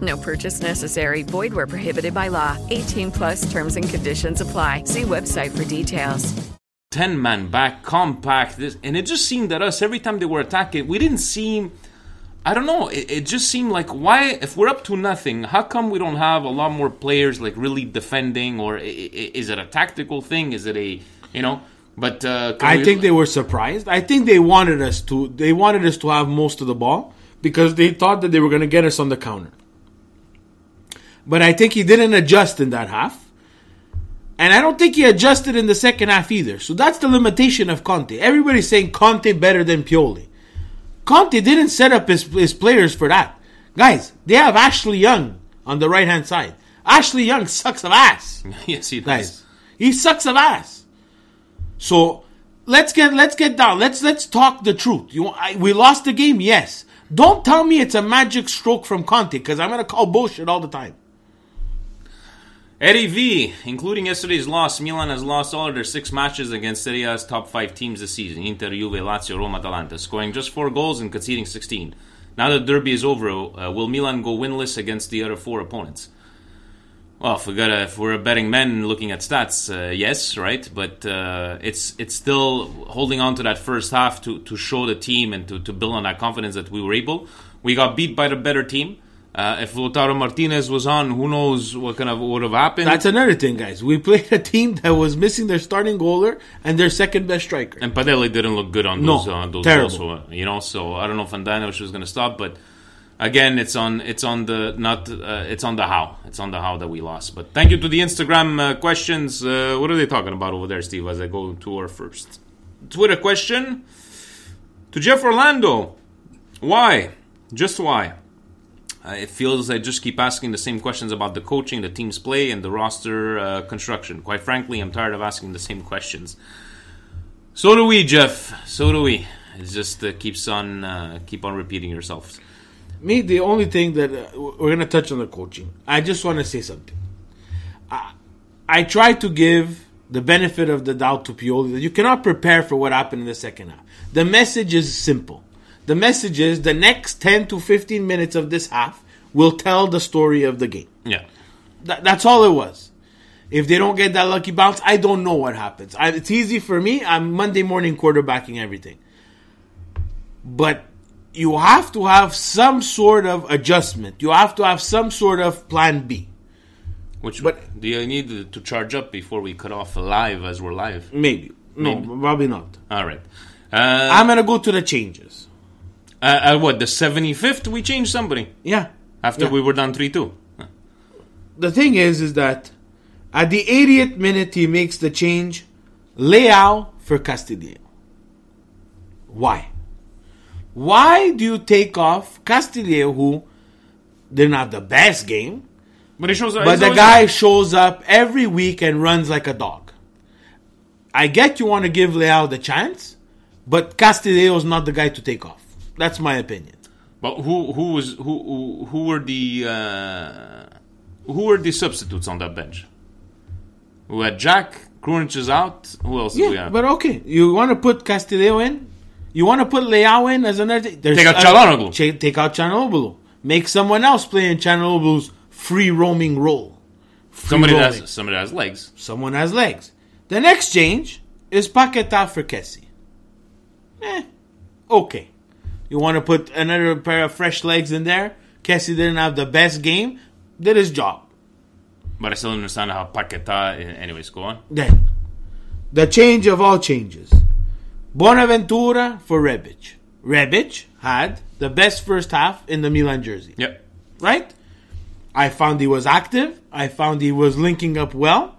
No purchase necessary. Void where prohibited by law. 18 plus terms and conditions apply. See website for details. 10 man back, compact, this, and it just seemed that us, every time they were attacking, we didn't seem. I don't know. It, it just seemed like why, if we're up to nothing, how come we don't have a lot more players like really defending? Or i- i- is it a tactical thing? Is it a you know? But uh, I we- think they were surprised. I think they wanted us to. They wanted us to have most of the ball because they thought that they were going to get us on the counter. But I think he didn't adjust in that half, and I don't think he adjusted in the second half either. So that's the limitation of Conte. Everybody's saying Conte better than Pioli. Conte didn't set up his, his players for that. Guys, they have Ashley Young on the right hand side. Ashley Young sucks of ass. yes, he does. Guys, he sucks of ass. So let's get let's get down. Let's let's talk the truth. You I, we lost the game, yes. Don't tell me it's a magic stroke from Conte because I'm gonna call bullshit all the time. Eddie V, including yesterday's loss, Milan has lost all of their six matches against Serie A's top five teams this season Inter, Juve, Lazio, Roma, Atalanta, scoring just four goals and conceding 16. Now that derby is over, uh, will Milan go winless against the other four opponents? Well, if we got if we're betting men looking at stats, uh, yes, right. But uh, it's it's still holding on to that first half to, to show the team and to, to build on that confidence that we were able. We got beat by the better team. Uh, if Lautaro Martinez was on, who knows what kind of would have happened. That's another thing, guys. We played a team that was missing their starting goaler and their second best striker. And Padelli didn't look good on No, those uh, those terrible. goals, you know. So I don't know if Handanovic was going to stop, but again, it's on it's on the not uh, it's on the how it's on the how that we lost. But thank you to the Instagram uh, questions. Uh, what are they talking about over there, Steve? As I go to our first Twitter question to Jeff Orlando, why? Just why? Uh, it feels I just keep asking the same questions about the coaching, the team's play, and the roster uh, construction. Quite frankly, I'm tired of asking the same questions. So do we, Jeff. So do we. It just uh, keeps on uh, keep on repeating yourself. Me, the only thing that uh, we're gonna touch on the coaching. I just want to say something. I, I try to give the benefit of the doubt to Pioli that you cannot prepare for what happened in the second half. The message is simple. The message is the next ten to fifteen minutes of this half will tell the story of the game. Yeah. That, that's all it was. If they don't get that lucky bounce, I don't know what happens. I, it's easy for me. I'm Monday morning quarterbacking everything. But you have to have some sort of adjustment. You have to have some sort of plan B. Which but do you need to charge up before we cut off live as we're live? Maybe. No, Maybe. probably not. All right. Uh, I'm going to go to the changes. Uh, at what the seventy fifth? We changed somebody. Yeah. After Yeah. we were down three two. The thing is, is that at the 80th minute, he makes the change Leao for Castillejo. Why? Why do you take off Castillejo, who didn't the best game, But he shows. but the guy shows up every week and runs like a dog? I get you want to give Leao the chance, but Castillejo is not the guy to take off. That's my opinion. But who who was who who, who were the uh, who were the substitutes on that bench? We had Jack. Krunic is out. Who else do we Yeah, have? but okay. You want to put Castillejo in? You want to put Leao in as another? There's Take out uh, Çalhanoğlu. cha- take out Çalhanoğlu. Make someone else play in Çalhanoğlu's free roaming role. Free somebody roaming. has somebody has legs. Someone has legs. The next change is Paquetá for Kessie. Eh, okay. You want to put another pair of fresh legs in there. Kessie didn't have the best game. Did his job. But I still don't understand how Paqueta. Eh, anyways, go on. Then, the change of all changes. Bonaventura for Rebic. Rebic had the best first half in the Milan jersey. Yep. Right? I found he was active. I found he was linking up well.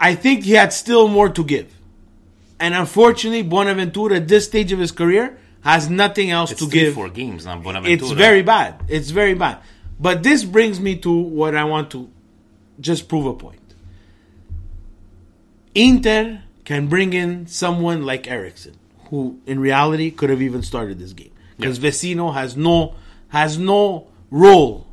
I think he had still more to give. And unfortunately, Bonaventura at this stage of his career has nothing else It's to three, give. four games. It's very bad. It's very bad. But this brings me to what I want to just prove a point. Inter can bring in someone like Eriksen, who in reality could have even started this game because Vecino has no has no role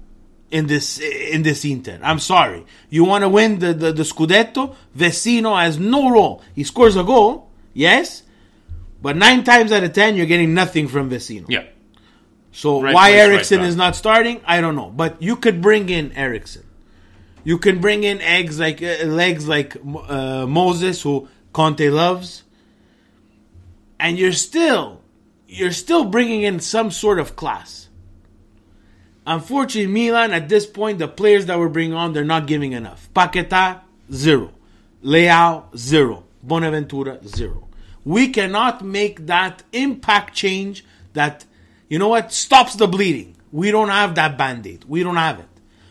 in this in this Inter. I'm sorry. You want to win the, the the Scudetto? Vecino has no role. He scores a goal, yes, but nine times out of ten you're getting nothing from Vecino. Yeah. So Right why place, right is not starting, I don't know. But you could bring in Eriksen. You can bring in eggs like uh, legs like uh, Moses, who Conte loves, and you're still you're still bringing in some sort of class. Unfortunately, Milan at this point, the players that we're bringing on, they're not giving enough. Paqueta zero, Leao zero, Bonaventura zero. We cannot make that impact change that you know what stops the bleeding. We don't have that band-aid. We don't have it.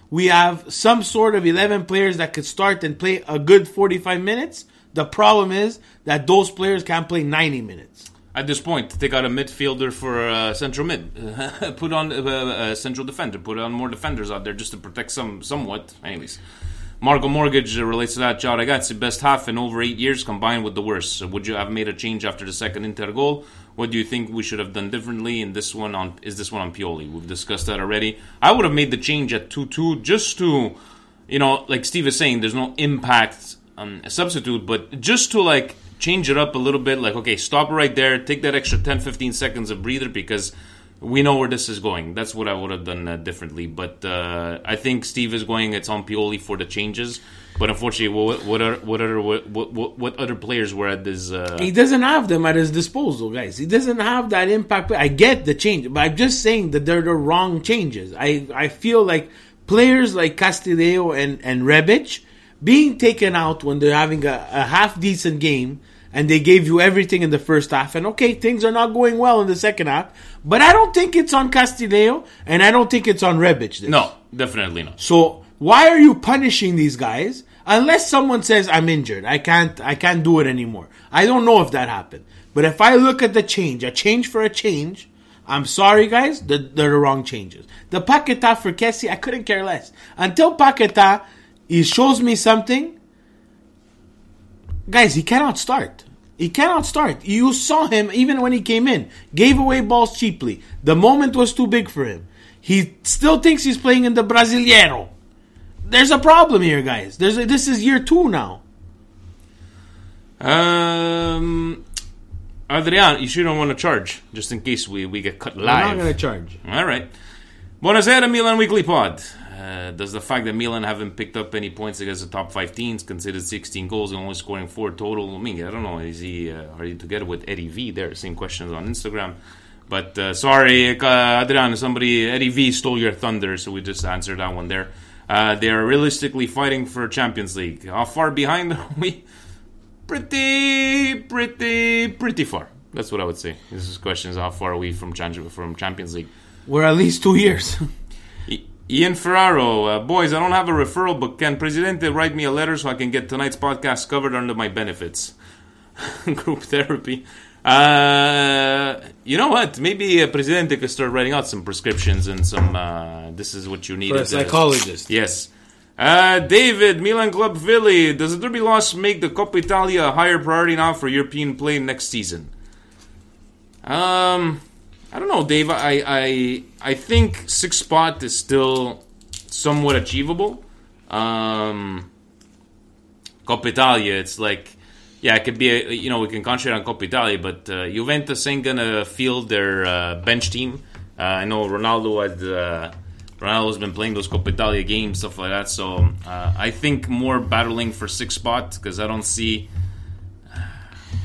We have some sort of 11 players that could start and play a good 45 minutes. The problem is that those players can't play 90 minutes. At this point, take out a midfielder for uh, central mid. put on uh, a central defender. Put on more defenders out there just to protect some somewhat. Anyways, Marco Mortgage relates to that. Ciao ragazzi, best half in over eight years combined with the worst. Would you have made a change after the second Inter goal? What do you think we should have done differently in this one? On is this one on Pioli? We've discussed that already. I would have made the change at two two just to, you know, like Steve is saying, there's no impact on a substitute, but just to like change it up a little bit. Like, okay, stop right there, take that extra 10, 15 seconds of breather because we know where this is going. That's what I would have done uh, differently. But uh, I think Steve is going. It's on Pioli for the changes. But unfortunately, what what are, what other what, what what other players were at this? Uh, He doesn't have them at his disposal, guys. He doesn't have that impact. I get the change, but I'm just saying that they're the wrong changes. I, I feel like players like Castillejo and, and Rebic being taken out when they're having a, a half decent game and they gave you everything in the first half. And okay, things are not going well in the second half, but I don't think it's on Castillejo and I don't think it's on Rebic. This. no, definitely not. So why are you punishing these guys unless someone says I'm injured? I can't I can't do it anymore. I don't know if that happened. But if I look at the change, a change for a change, I'm sorry guys, they're, they're the wrong changes. The Paqueta for Kessie, I couldn't care less. Until Paqueta he shows me something, guys, he cannot start. He cannot start. You saw him even when he came in. Gave away balls cheaply. The moment was too big for him. He still thinks he's playing in the Brasileiro. There's a problem here, guys. There's a, this is year two now. Um, Adrian, you sure don't want to charge just in case we, we get cut live. I'm not going to charge. All right. Buonasera, Milan Weekly Pod. Uh, does the fact that Milan haven't picked up any points against the top five teams, considered 16 goals and only scoring four total? I mean, I don't know. Is he uh, are you together with Eddie V? There, same questions on Instagram. But uh, sorry, uh, Adrian, somebody Eddie V stole your thunder, so we just answered that one there. Uh, they are realistically fighting for Champions League. How far behind are we? Pretty, pretty, pretty far. That's what I would say. This is questions: How far are we from from Champions League? We're at least two years. Ian Ferraro, uh, boys, I don't have a referral, but can Presidente write me a letter so I can get tonight's podcast covered under my benefits? Group therapy. Uh, you know what? Maybe uh, Presidente could start writing out some prescriptions and some. Uh, this is what you need. For a psychologist. Yes. Uh, David, Milan Club Philly. Does the Derby loss make the Coppa Italia a higher priority now for European play next season? Um, I don't know, Dave. I I I think six spot is still somewhat achievable. Um, Italia, it's like, yeah, it could be. A, you know, we can concentrate on Coppa Italia, but uh, Juventus ain't gonna field their uh, bench team. Uh, I know Ronaldo had. Uh, Ronaldo's been playing those Coppa Italia games, stuff like that. So uh, I think more battling for six spot because I don't see.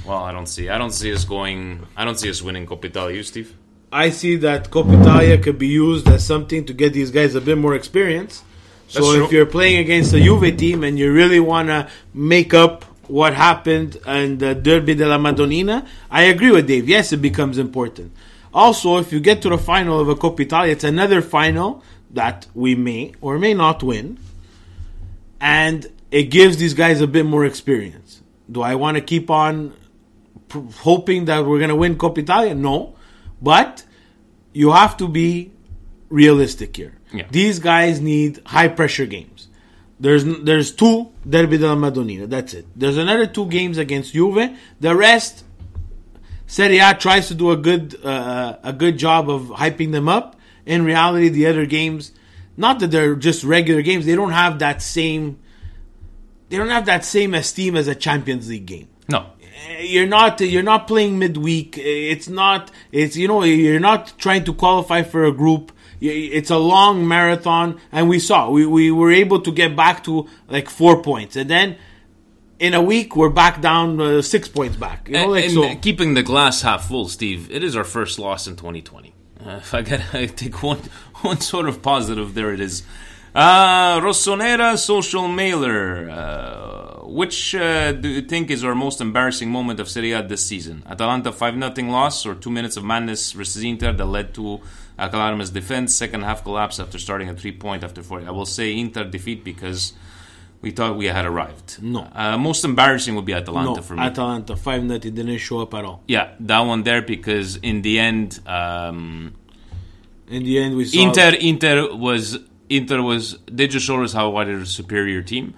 Well, I don't see. I don't see us going. I don't see us winning Coppa Italia. You, Steve? I see that Coppa Italia could be used as something to get these guys a bit more experience. So if you're playing against a Juve team and you really want to make up what happened in the Derby della Madonnina, I agree with Dave. Yes, it becomes important. Also, if you get to the final of a Coppa Italia, it's another final that we may or may not win, and it gives these guys a bit more experience. Do I want to keep on pr- hoping that we're going to win Coppa Italia? No, but you have to be realistic here. Yeah. These guys need high pressure games. There's there's two Derby della Madonnina. That's it. There's another two games against Juve. The rest, Serie A tries to do a good uh, a good job of hyping them up. In reality, the other games, not that they're just regular games, they don't have that same they don't have that same esteem as a Champions League game No. You're not you're not playing midweek it's not it's you know you're not trying to qualify for a group it's a long marathon and we saw we, we were able to get back to like four points and then in a week we're back down uh, six points back you know And- like and so keeping the glass half full, Steve. It is our first loss in 2020. Uh, if I got to take one one sort of positive, there it is. Uh, Rossonera social mailer. Uh, which uh, do you think is our most embarrassing moment of Serie A this season? Atalanta 5 0 loss or 2 minutes of madness versus Inter that led to Calarma's defense, second half collapse after starting a 3 point after 40. I will say Inter defeat because we thought we had arrived. No. Uh, most embarrassing would be Atalanta no for me. Atalanta five nothing didn't show up at all Yeah, that one there because in the end, um, in the end we saw Inter Inter was Inter was they just showed us how why they're a superior team,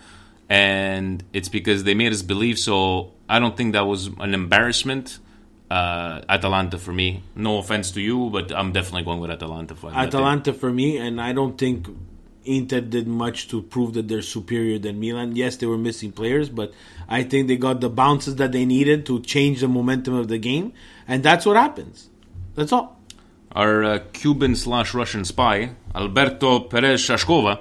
and it's because they made us believe. So I don't think that was an embarrassment. Uh, Atalanta for me. No offense to you, but I'm definitely going with Atalanta for Atalanta for me, and I don't think Inter did much to prove that they're superior than Milan. Yes, they were missing players, but I think they got the bounces that they needed to change the momentum of the game, and that's what happens. That's all. Our uh, Cuban slash Russian spy, Alberto Perez Shashkova,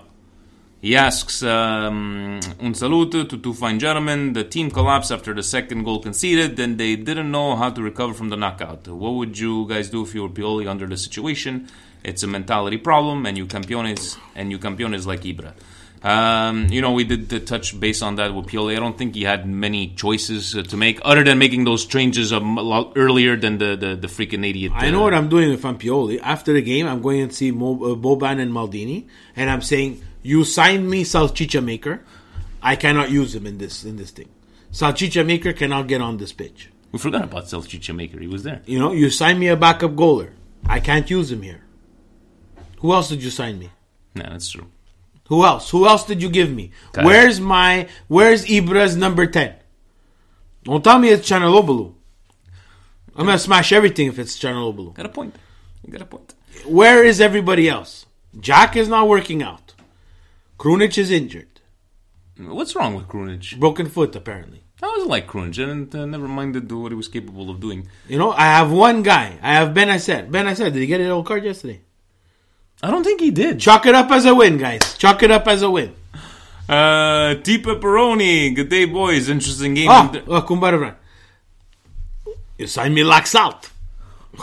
he asks, um, Un saluto to two fine gentlemen. The team collapsed after the second goal conceded, and they didn't know how to recover from the knockout. What would you guys do if you were Pioli under the situation? It's a mentality problem, and you campeones, and you campeones like Ibra. Um, you know, we did the touch base on that with Pioli. I don't think he had many choices uh, to make, other than making those changes a lot earlier than the, the, the freaking idiot. I know uh, what I'm doing if I'm Pioli. After the game, I'm going to see Mo, uh, Boban and Maldini, and I'm saying, "You signed me, Salchicha Maker. I cannot use him in this in this thing. Salchicha Maker cannot get on this pitch. We forgot about Salchicha Maker. He was there. You know, you signed me a backup goaler. I can't use him here. Who else did you sign me? Yeah, that's true. Who else? Who else did you give me? Kyle. Where's my Where's Ibra's number ten? Don't tell me it's Çalhanoğlu. I'm gonna smash everything if it's Çalhanoğlu. Got a point. You got a point. Where is everybody else? Jack is not working out. Krunic is injured. What's wrong with Krunic? Broken foot, apparently. I wasn't like Krunic. I didn't, uh, never minded what he was capable of doing. You know, I have one guy. I have Bennacer. Ben I said, did he get a yellow card yesterday? I don't think he did. Chalk it up as a win, guys. Chalk it up as a win. Uh, T Pepperoni. Good day, boys. Interesting game. Oh, oh Kumbaravran. You signed me Laxalt.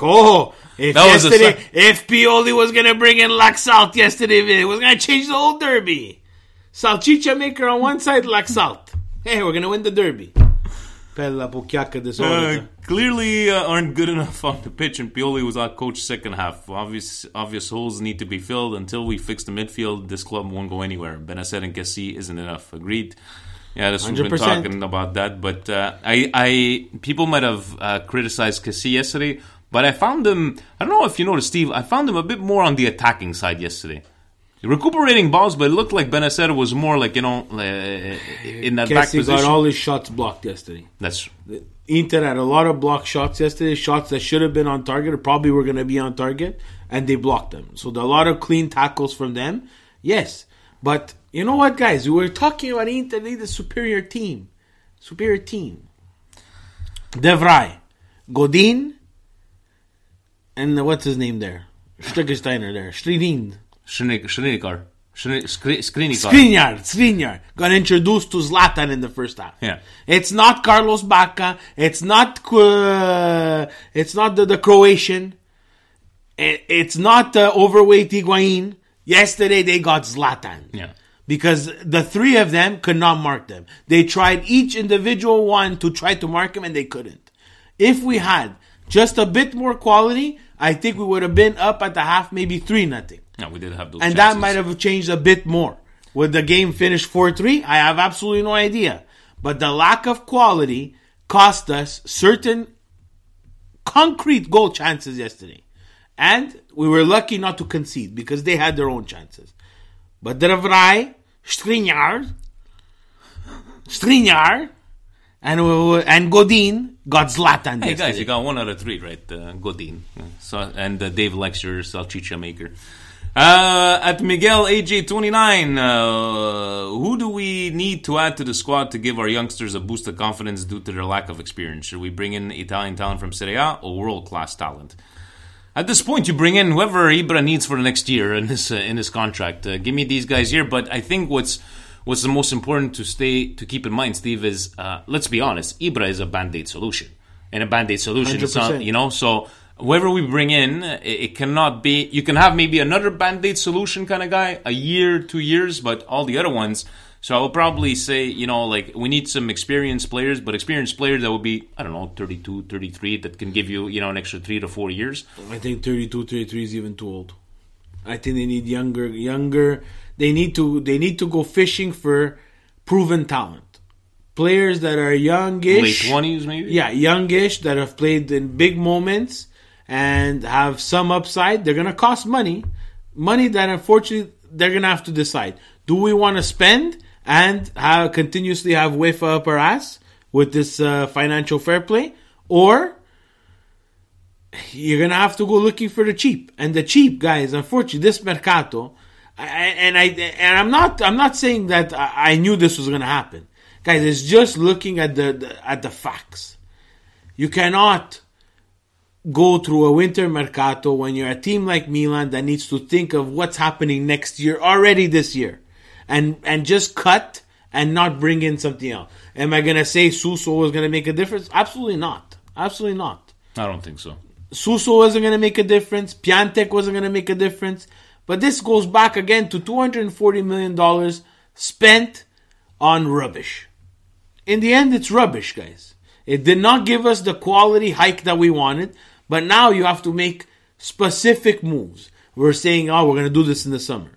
Oh, if That was a yesterday, si- if Pioli was gonna bring in Laxalt yesterday, it was gonna change the whole derby. Salchicha maker on one side, Laxalt. Hey, we're gonna win the derby. This Uh, clearly uh, aren't good enough on the pitch, and Pioli was out coach second half. Obvious obvious holes need to be filled. Until we fix the midfield, this club won't go anywhere. Bennacer and Kessie isn't enough. Agreed. Yeah, this, we've been talking about that, but uh, I, I people might have uh, criticized Kessie yesterday, but I found him. I don't know if you noticed, Steve. I found him a bit more on the attacking side yesterday. Recuperating balls, but it looked like Bennacer was more like you know uh, in that back Kessie position. got all his shots blocked yesterday. That's true. Inter had a lot of blocked shots yesterday, shots that should have been on target or probably were going to be on target, and they blocked them. So a lot of clean tackles from them. Yes, but you know what, guys? We were talking about Inter, they the superior team, superior team. De Vrij, Godin, and what's his name there? Stegesteiner there, Stridin. Shrinik- Shrinikar. Skri- Skri- Skriniar. Skriniar, Skriniar got introduced to Zlatan in the first half. Yeah. It's not Carlos Bacca. It's not uh, it's not the, the Croatian. It- it's not the overweight Higuain. Yesterday they got Zlatan. Yeah. Because the three of them could not mark them. They tried each individual one to try to mark him and they couldn't. If we had just a bit more quality, I think we would have been up at the half, maybe 3 nothing. No, we did have those And that might have changed a bit more. Would the game finish 4 3? I have absolutely no idea. But the lack of quality cost us certain concrete goal chances yesterday. And we were lucky not to concede because they had their own chances. But De Vrij, Skriniar, Skriniar, and, and Godin got Zlatan Hey yesterday. guys, you got one out of three, right? Uh, Godin. So, and uh, Dave Lexer, Salchicha Maker. Uh, at Miguel AJ29, uh, who do we need to add to the squad to give our youngsters a boost of confidence due to their lack of experience? Should we bring in Italian talent from Serie A or world class talent? At this point, you bring in whoever Ibra needs for the next year in his uh, in his contract. Uh, give me these guys here. But I think what's what's the most important to stay to keep in mind, Steve, is uh, let's be honest. Ibra is a band aid solution, and a band aid solution not 100%. you know. So whoever we bring in, it, it cannot be. You can have maybe another band aid solution kind of guy, a year, two years, but all the other ones. So I will probably say, you know, like we need some experienced players, but experienced players that would be, I don't know, 32, 33, that can give you, you know, an extra three to four years. I think 32, 33 is even too old. I think they need younger, younger. They need to, they need to go fishing for proven talent, players that are youngish, Late 20s maybe? Yeah, youngish that have played in big moments and have some upside. They're gonna cost money, money that unfortunately they're gonna have to decide: do we want to spend and have continuously have UEFA up our ass with this uh, financial fair play, or you're gonna have to go looking for the cheap. And the cheap guys, unfortunately, this mercato, I, and I and I'm not I'm not saying that I, knew this was gonna happen, guys. It's just looking at the, the at the facts. You cannot go through a winter mercato when you're a team like Milan that needs to think of what's happening next year already this year, and and just cut and not bring in something else. Am I gonna say Suso was gonna make a difference? Absolutely not. Absolutely not. I don't think so. Suso wasn't going to make a difference. Piątek wasn't going to make a difference. But this goes back again to $240 million spent on rubbish. In the end, it's rubbish, guys. It did not give us the quality hike that we wanted. But now you have to make specific moves. We're saying, oh, we're going to do this in the summer.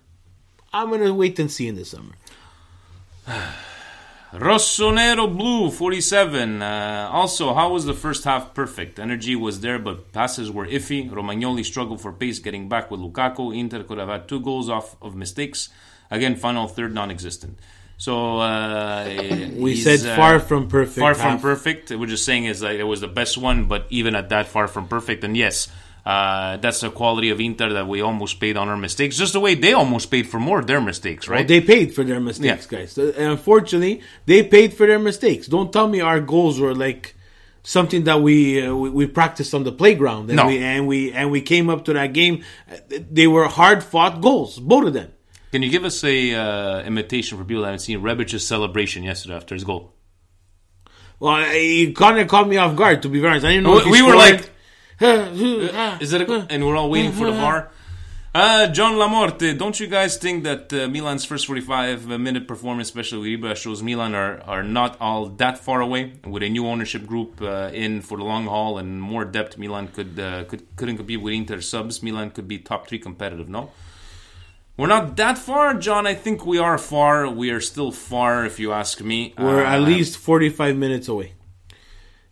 I'm going to wait and see in the summer. Rossonero Blue 47. Uh, also, how was the first half perfect? Energy was there, but passes were iffy. Romagnoli struggled for pace getting back with Lukaku. Inter could have had two goals off of mistakes. Again, final third non existent. So, uh, We said uh, far from perfect Far from perfect. We're just saying is like it was the best one, but even at that, far from perfect. And yes, uh, that's the quality of Inter that we almost paid on our mistakes. Just the way they almost paid for more of their mistakes, right? Well, they paid for their mistakes, guys. Uh, And unfortunately, they paid for their mistakes. Don't tell me our goals were like something that we uh, we, we practiced on the playground and No. we and we and we came up to that game. Uh, They were hard fought goals, both of them. Can you give us a uh, imitation for people that haven't seen Rebic's celebration yesterday after his goal? Well, he kind of caught me off guard. To be very honest, I didn't know. We- if he we were like, Is it a? And we're all waiting for the VAR. Uh, John Lamorte, don't you guys think that uh, Milan's first 45 minute performance, especially with Ibra, shows Milan are, are not all that far away? With a new ownership group uh, in for the long haul and more depth, Milan could, uh, could couldn't compete with Inter subs. Milan could be top three competitive. No, we're not that far, John. I think we are far. We are still far, if you ask me. we're at Uh, least forty-five minutes away.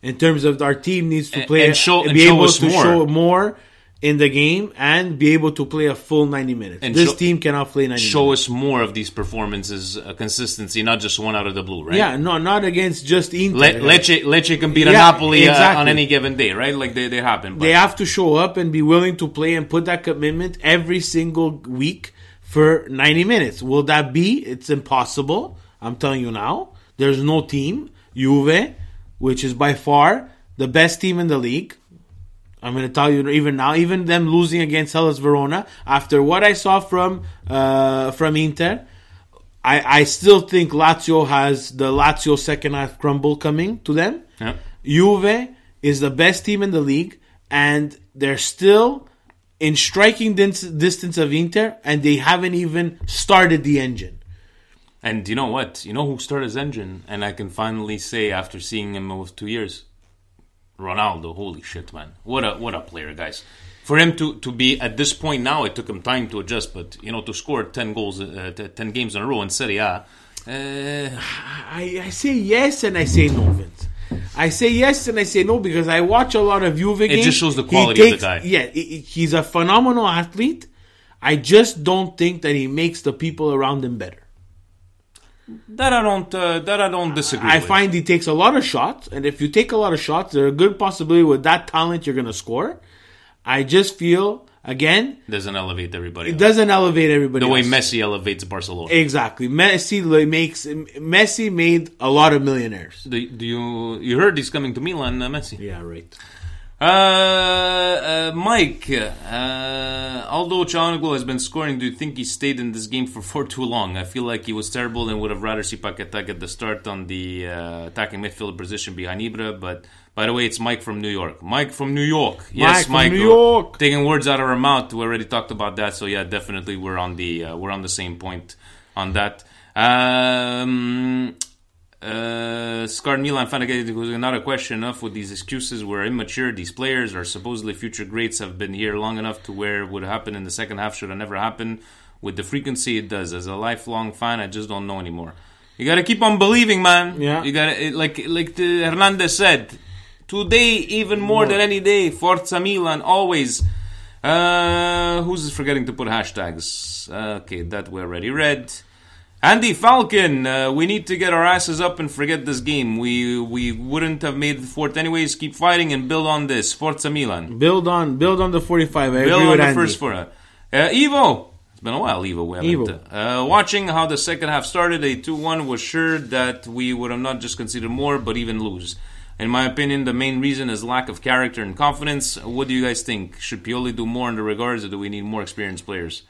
In terms of our team needs to play and show- be and show able to more. show more in the game and be able to play a full ninety minutes. And this show- team cannot play ninety. show minutes. us more of these performances, uh, consistency, not just one out of the blue, right? Yeah, no, not against just Inter. Le- Lecce, Lecce can beat Yeah, Napoli uh, on any given day, right? Like they, they happen. But They have to show up and be willing to play and put that commitment every single week for 90 minutes. Will that be? It's impossible. I'm telling you now. There's no team, Juve, which is by far the best team in the league. I'm going to tell you even now, even them losing against Hellas Verona, after what I saw from uh, from Inter, I, I still think Lazio has the Lazio second half crumble coming to them. Yeah. Juve is the best team in the league, and they're still in striking dis- distance of Inter, and they haven't even started the engine. And you know what? You know who started his engine? And I can finally say after seeing him over two years, Ronaldo. Holy shit, man! What a what a player, guys. For him to, to be at this point now, it took him time to adjust. But you know, to score ten goals, uh, t- ten games in a row in Serie A, uh, I, I say yes and I say no, Vince. I say yes and I say no because I watch a lot of Juve games. It just shows the He quality of the guy. Yeah, he- he- he's a phenomenal athlete. I just don't think that he makes the people around him better. that I don't uh, that I don't disagree. I with. find he takes a lot of shots, and if you take a lot of shots, there's a good possibility with that talent you're going to score. I just feel again doesn't elevate everybody. it else. doesn't elevate everybody. the way else. Messi elevates Barcelona. Exactly, Messi makes Messi made a lot of millionaires. Do, do you you heard he's coming to Milan, uh, Messi? Yeah, right. Uh, uh, Mike, uh, although Çalhanoğlu has been scoring, do you think he stayed in this game for, for too long? I feel like he was terrible and would have rather see Paqueta get the start on the uh, attacking midfielder position behind Ibra. But by the way, it's Mike from New York. Mike from New York. Yes, from Mike. New York. Taking words out of our mouth. We already talked about that. So yeah, definitely we're on the uh, we're on the same point on that. Um, uh, Scarred Milan fan again was another question. Enough with these excuses. We're immature. These players are supposedly future greats. Have been here long enough to where it would happen in the second half should have never happened. With the frequency it does, as a lifelong fan, I just don't know anymore. You gotta keep on believing, man. Yeah. You gotta it- like like the Hernandez said. Today, even more than any day, Forza Milan always. Uh, who's forgetting to put hashtags? Okay, that we already read. Andy Falcon, uh, we need to get our asses up and forget this game. We we wouldn't have made the fourth anyways. Keep fighting and build on this. Forza Milan. Build on, build on the forty-five. I Build on the Andy. first four. Uh, Evo. It's been a while, Evo. We haven't. Evo. Uh, watching how the second half started, a 2 1 was sure that we would have not just conceded more, but even lose. In my opinion, the main reason is lack of character and confidence. What do you guys think? Should Pioli do more in the regards, or do we need more experienced players?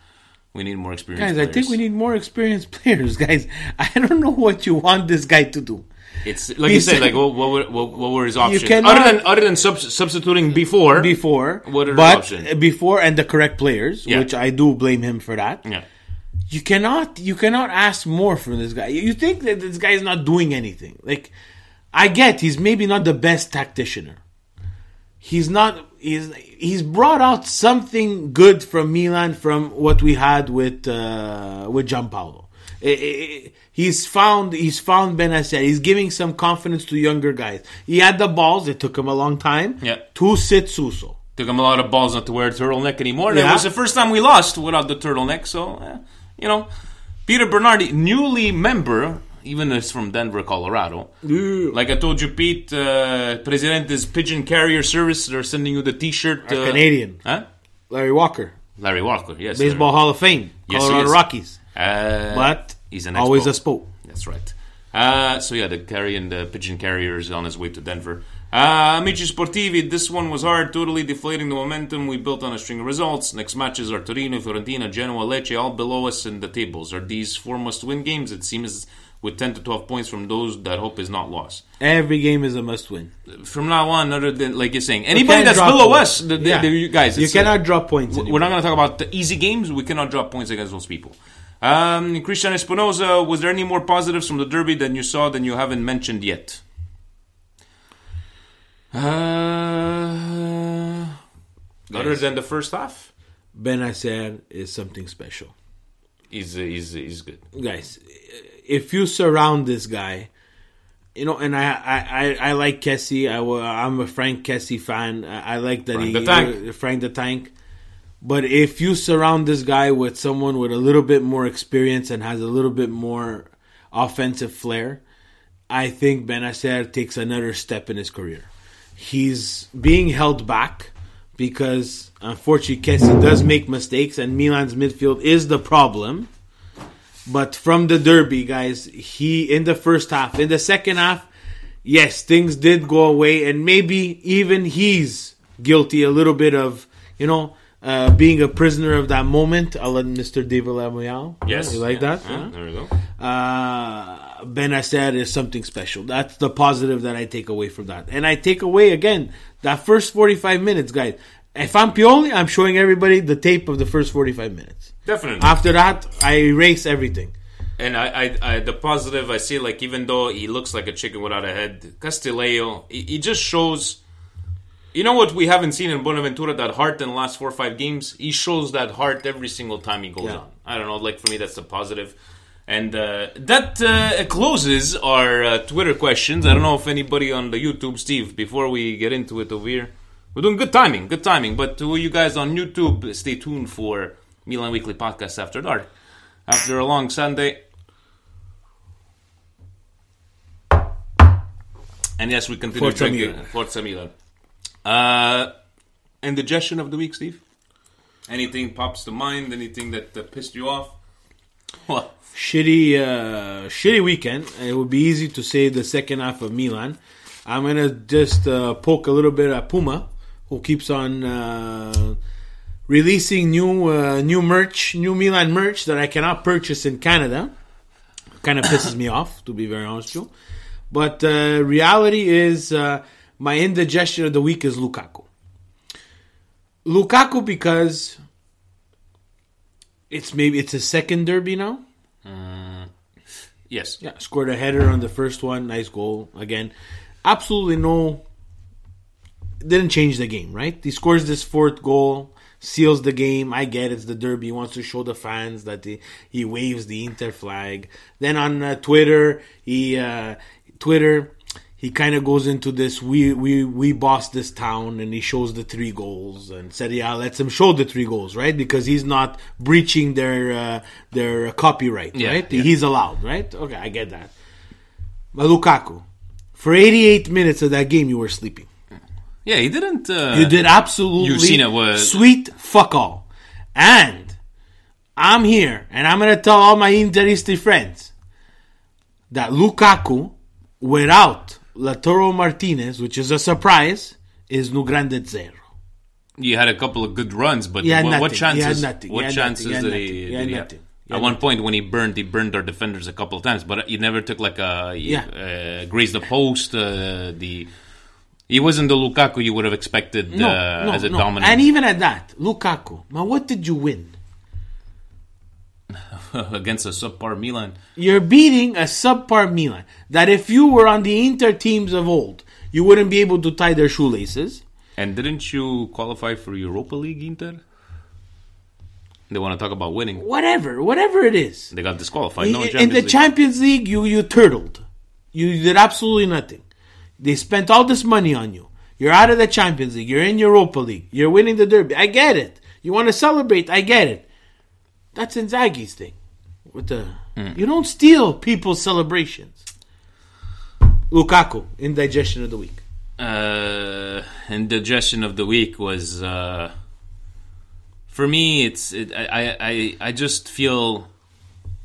We need more experienced Guys, players. I think we need more experienced players, guys. I don't know what you want this guy to do. It's like He you said, like what, what, were, what, what were his options? cannot- other than other than sub- substituting before, Before, What are the but options? before and the correct players, Yeah. which I do blame him for that. yeah. You cannot, you cannot ask more from this guy. You think that this guy is not doing anything? Like, I get he's maybe not the best tacticianer. He's not. He's he's brought out something good from Milan from what we had with uh, with Giampaolo. He's found he's found Bennacer. He's giving some confidence to younger guys. He had the balls. It took him a long time. Yeah. To sit Suso. Took him a lot of balls not to wear a turtleneck anymore. And It was the first time we lost without the turtleneck. So, eh, you know, Peter Bernardi, newly member, even though it's from Denver, Colorado. Like I told you, Pete, uh, Presidentes Pigeon Carrier Service, they're sending you the T-shirt. Uh, Canadian. Huh? Larry Walker. Larry Walker, yes. Baseball Hall of Fame. Yes, Colorado is. Rockies. Uh, But he's an always a spoke. That's right. Uh, so yeah, the carrying the pigeon carrier is on his way to Denver. Uh, Amici Sportivi, this one was hard, totally deflating the momentum we built on a string of results. Next matches are Torino, Fiorentina, Genoa, Lecce, all below us in the tables. Are these four must-win games? It seems with 10 to 12 points from those that hope is not lost. Every game is a must win. From now on, other than like you're saying, anybody that's drop below points. us, the, the, Yeah. the- you guys, You it's, uh, cannot drop points. we're not going to talk about the easy games. We cannot drop points against those people. Um, Christian Espinoza, was there any more positives from the derby than you saw than you haven't mentioned yet? Uh, other than the first half, Ben Bennacer is something special. he's he's he's good. Guys, if you surround this guy, you know, and I I, I, I like Kessie. I, I'm a Frank Kessie fan. I, I like that Frank he the Tank. uh, Frank the Tank. But if you surround this guy with someone with a little bit more experience and has a little bit more offensive flair, I think Bennacer takes another step in his career. He's being held back because unfortunately Kessie does make mistakes and Milan's midfield is the problem. But from the derby, guys, he in the first half, in the second half, yes, things did go away, and maybe even he's guilty, a little bit of you know uh, being a prisoner of that moment. I'll let Mr. David Lamoyal. Yes. you like Yeah. that? Yeah, there we go. Uh, Bennacer is something special. That's the positive that I take away from that. And I take away again that first 45 minutes, guys. If I'm Pioli, I'm showing everybody the tape of the first 45 minutes. Definitely. After that, I erase everything. And I, I, I, the positive I see, like even though he looks like a chicken without a head, Castillejo, he, he just shows. You know what we haven't seen in Bonaventura? That heart in the last four or five games. He shows that heart every single time he goes Yeah. on. I don't know. Like for me, that's a positive. And uh, that uh, closes our uh, Twitter questions. I don't know if anybody on the YouTube, Steve. Before we get into it over here, we're doing good timing, good timing. But to you guys on YouTube, stay tuned for Milan Weekly Podcast After Dark. After a long Sunday, And yes, we continue Forza drinking Milan. Forza Milan. Uh, indigestion of the week, Steve? Anything pops to mind? Anything that uh, pissed you off? What? Shitty, uh, shitty weekend. It would be easy to say the second half of Milan. I'm gonna just uh, poke a little bit at Puma, who keeps on uh, releasing new uh, new merch, new Milan merch that I cannot purchase in Canada. Kind of pisses me off, to be very honest with you. But uh, reality is, uh, my indigestion of the week is Lukaku. Lukaku because it's maybe it's a second derby now. Yes. Yeah, scored a header on the first one. Nice goal again. Absolutely no. Didn't change the game, right? He scores this fourth goal, seals the game. I get it's the derby. He wants to show the fans that he, he waves the Inter flag. Then on uh, Twitter, he uh, Twitter he kind of goes into this we we we boss this town and he shows the three goals and Serie A lets him show the three goals right because he's not breaching their uh, their copyright Yeah, right yeah. he's allowed right okay I get that but Lukaku for 88 minutes of that game you were sleeping Yeah, he didn't. Uh, you did absolutely You've seen it. Was sweet fuck all and I'm here and I'm gonna tell all my Interisti friends that Lukaku without Lautaro Martinez, which is a surprise, is no grande zero. you had a couple of good runs, but what, what nothing. He had chances? What had chances nothing. Did he? He did he have? nothing. At one point, when he burned, he burned our defenders a couple of times, but he never took like a Yeah. uh, grazed the post. Uh, the he wasn't the Lukaku you would have expected No, uh, no, as a no. dominant. And even at that, Lukaku, man, what did you win? against a subpar Milan. You're beating a subpar Milan that if you were on the Inter teams of old, you wouldn't be able to tie their shoelaces. And didn't you qualify for Europa League, Inter? They want to talk about winning. Whatever, whatever it is. They got disqualified. No, in, in the League. Champions League, you you turtled. You did absolutely nothing. They spent all this money on you. You're out of the Champions League. You're in Europa League. You're winning the Derby. I get it. You want to celebrate. I get it. That's Inzaghi's thing. With the Hmm. you don't steal people's celebrations. Lukaku indigestion of the week. uh, indigestion of the week was uh, for me. It's it, I I I just feel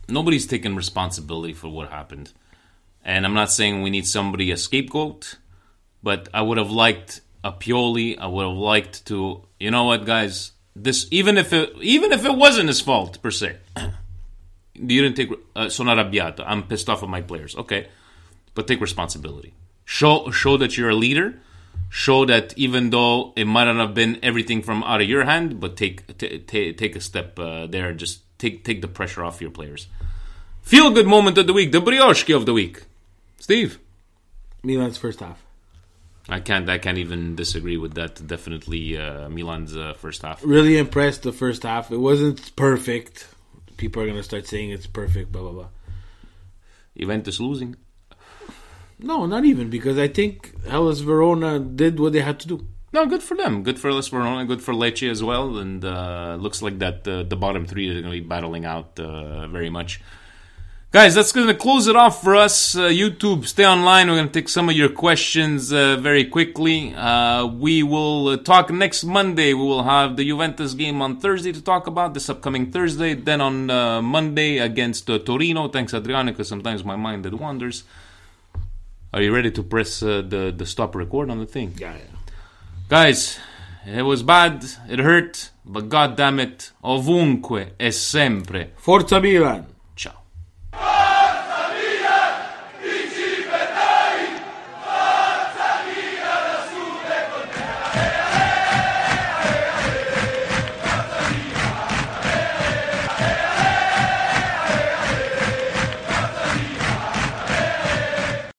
nobody's taking responsibility for what happened, and I'm not saying we need somebody a scapegoat, but I would have liked a Pioli. I would have liked to you know what guys this even if it even if it wasn't his fault per se. You didn't take. Uh, sono arrabbiato. I'm pissed off at my players. Okay, but take responsibility. Show show that you're a leader. Show that even though it might not have been everything from out of your hand, but take t- t- take a step uh, there. Just take take the pressure off your players. Feel good moment of the week. The brioche of the week. Steve. Milan's first half. I can't. I can't even disagree with that. Definitely, uh, Milan's uh, first half. Really impressed the first half. It wasn't perfect. People are gonna start saying it's perfect. Blah blah blah. Juventus losing. No, not even because I think Hellas Verona did what they had to do. No, good for them. Good for Las Verona. Good for Lecce as well. And uh, looks like that uh, the bottom three are going to be battling out uh, very much. Guys, that's going to close it off for us. Uh, YouTube, stay online. We're going to take some of your questions uh, very quickly. Uh, we will uh, talk next Monday. We will have the Juventus game on Thursday to talk about this upcoming Thursday. Then on uh, Monday against uh, Torino. Thanks, Adriano, because sometimes my mind that wanders. Are you ready to press uh, the the stop record on the thing? Yeah, yeah. Guys, It was bad, it hurt, but god damn it, ovunque e sempre. Forza Milan!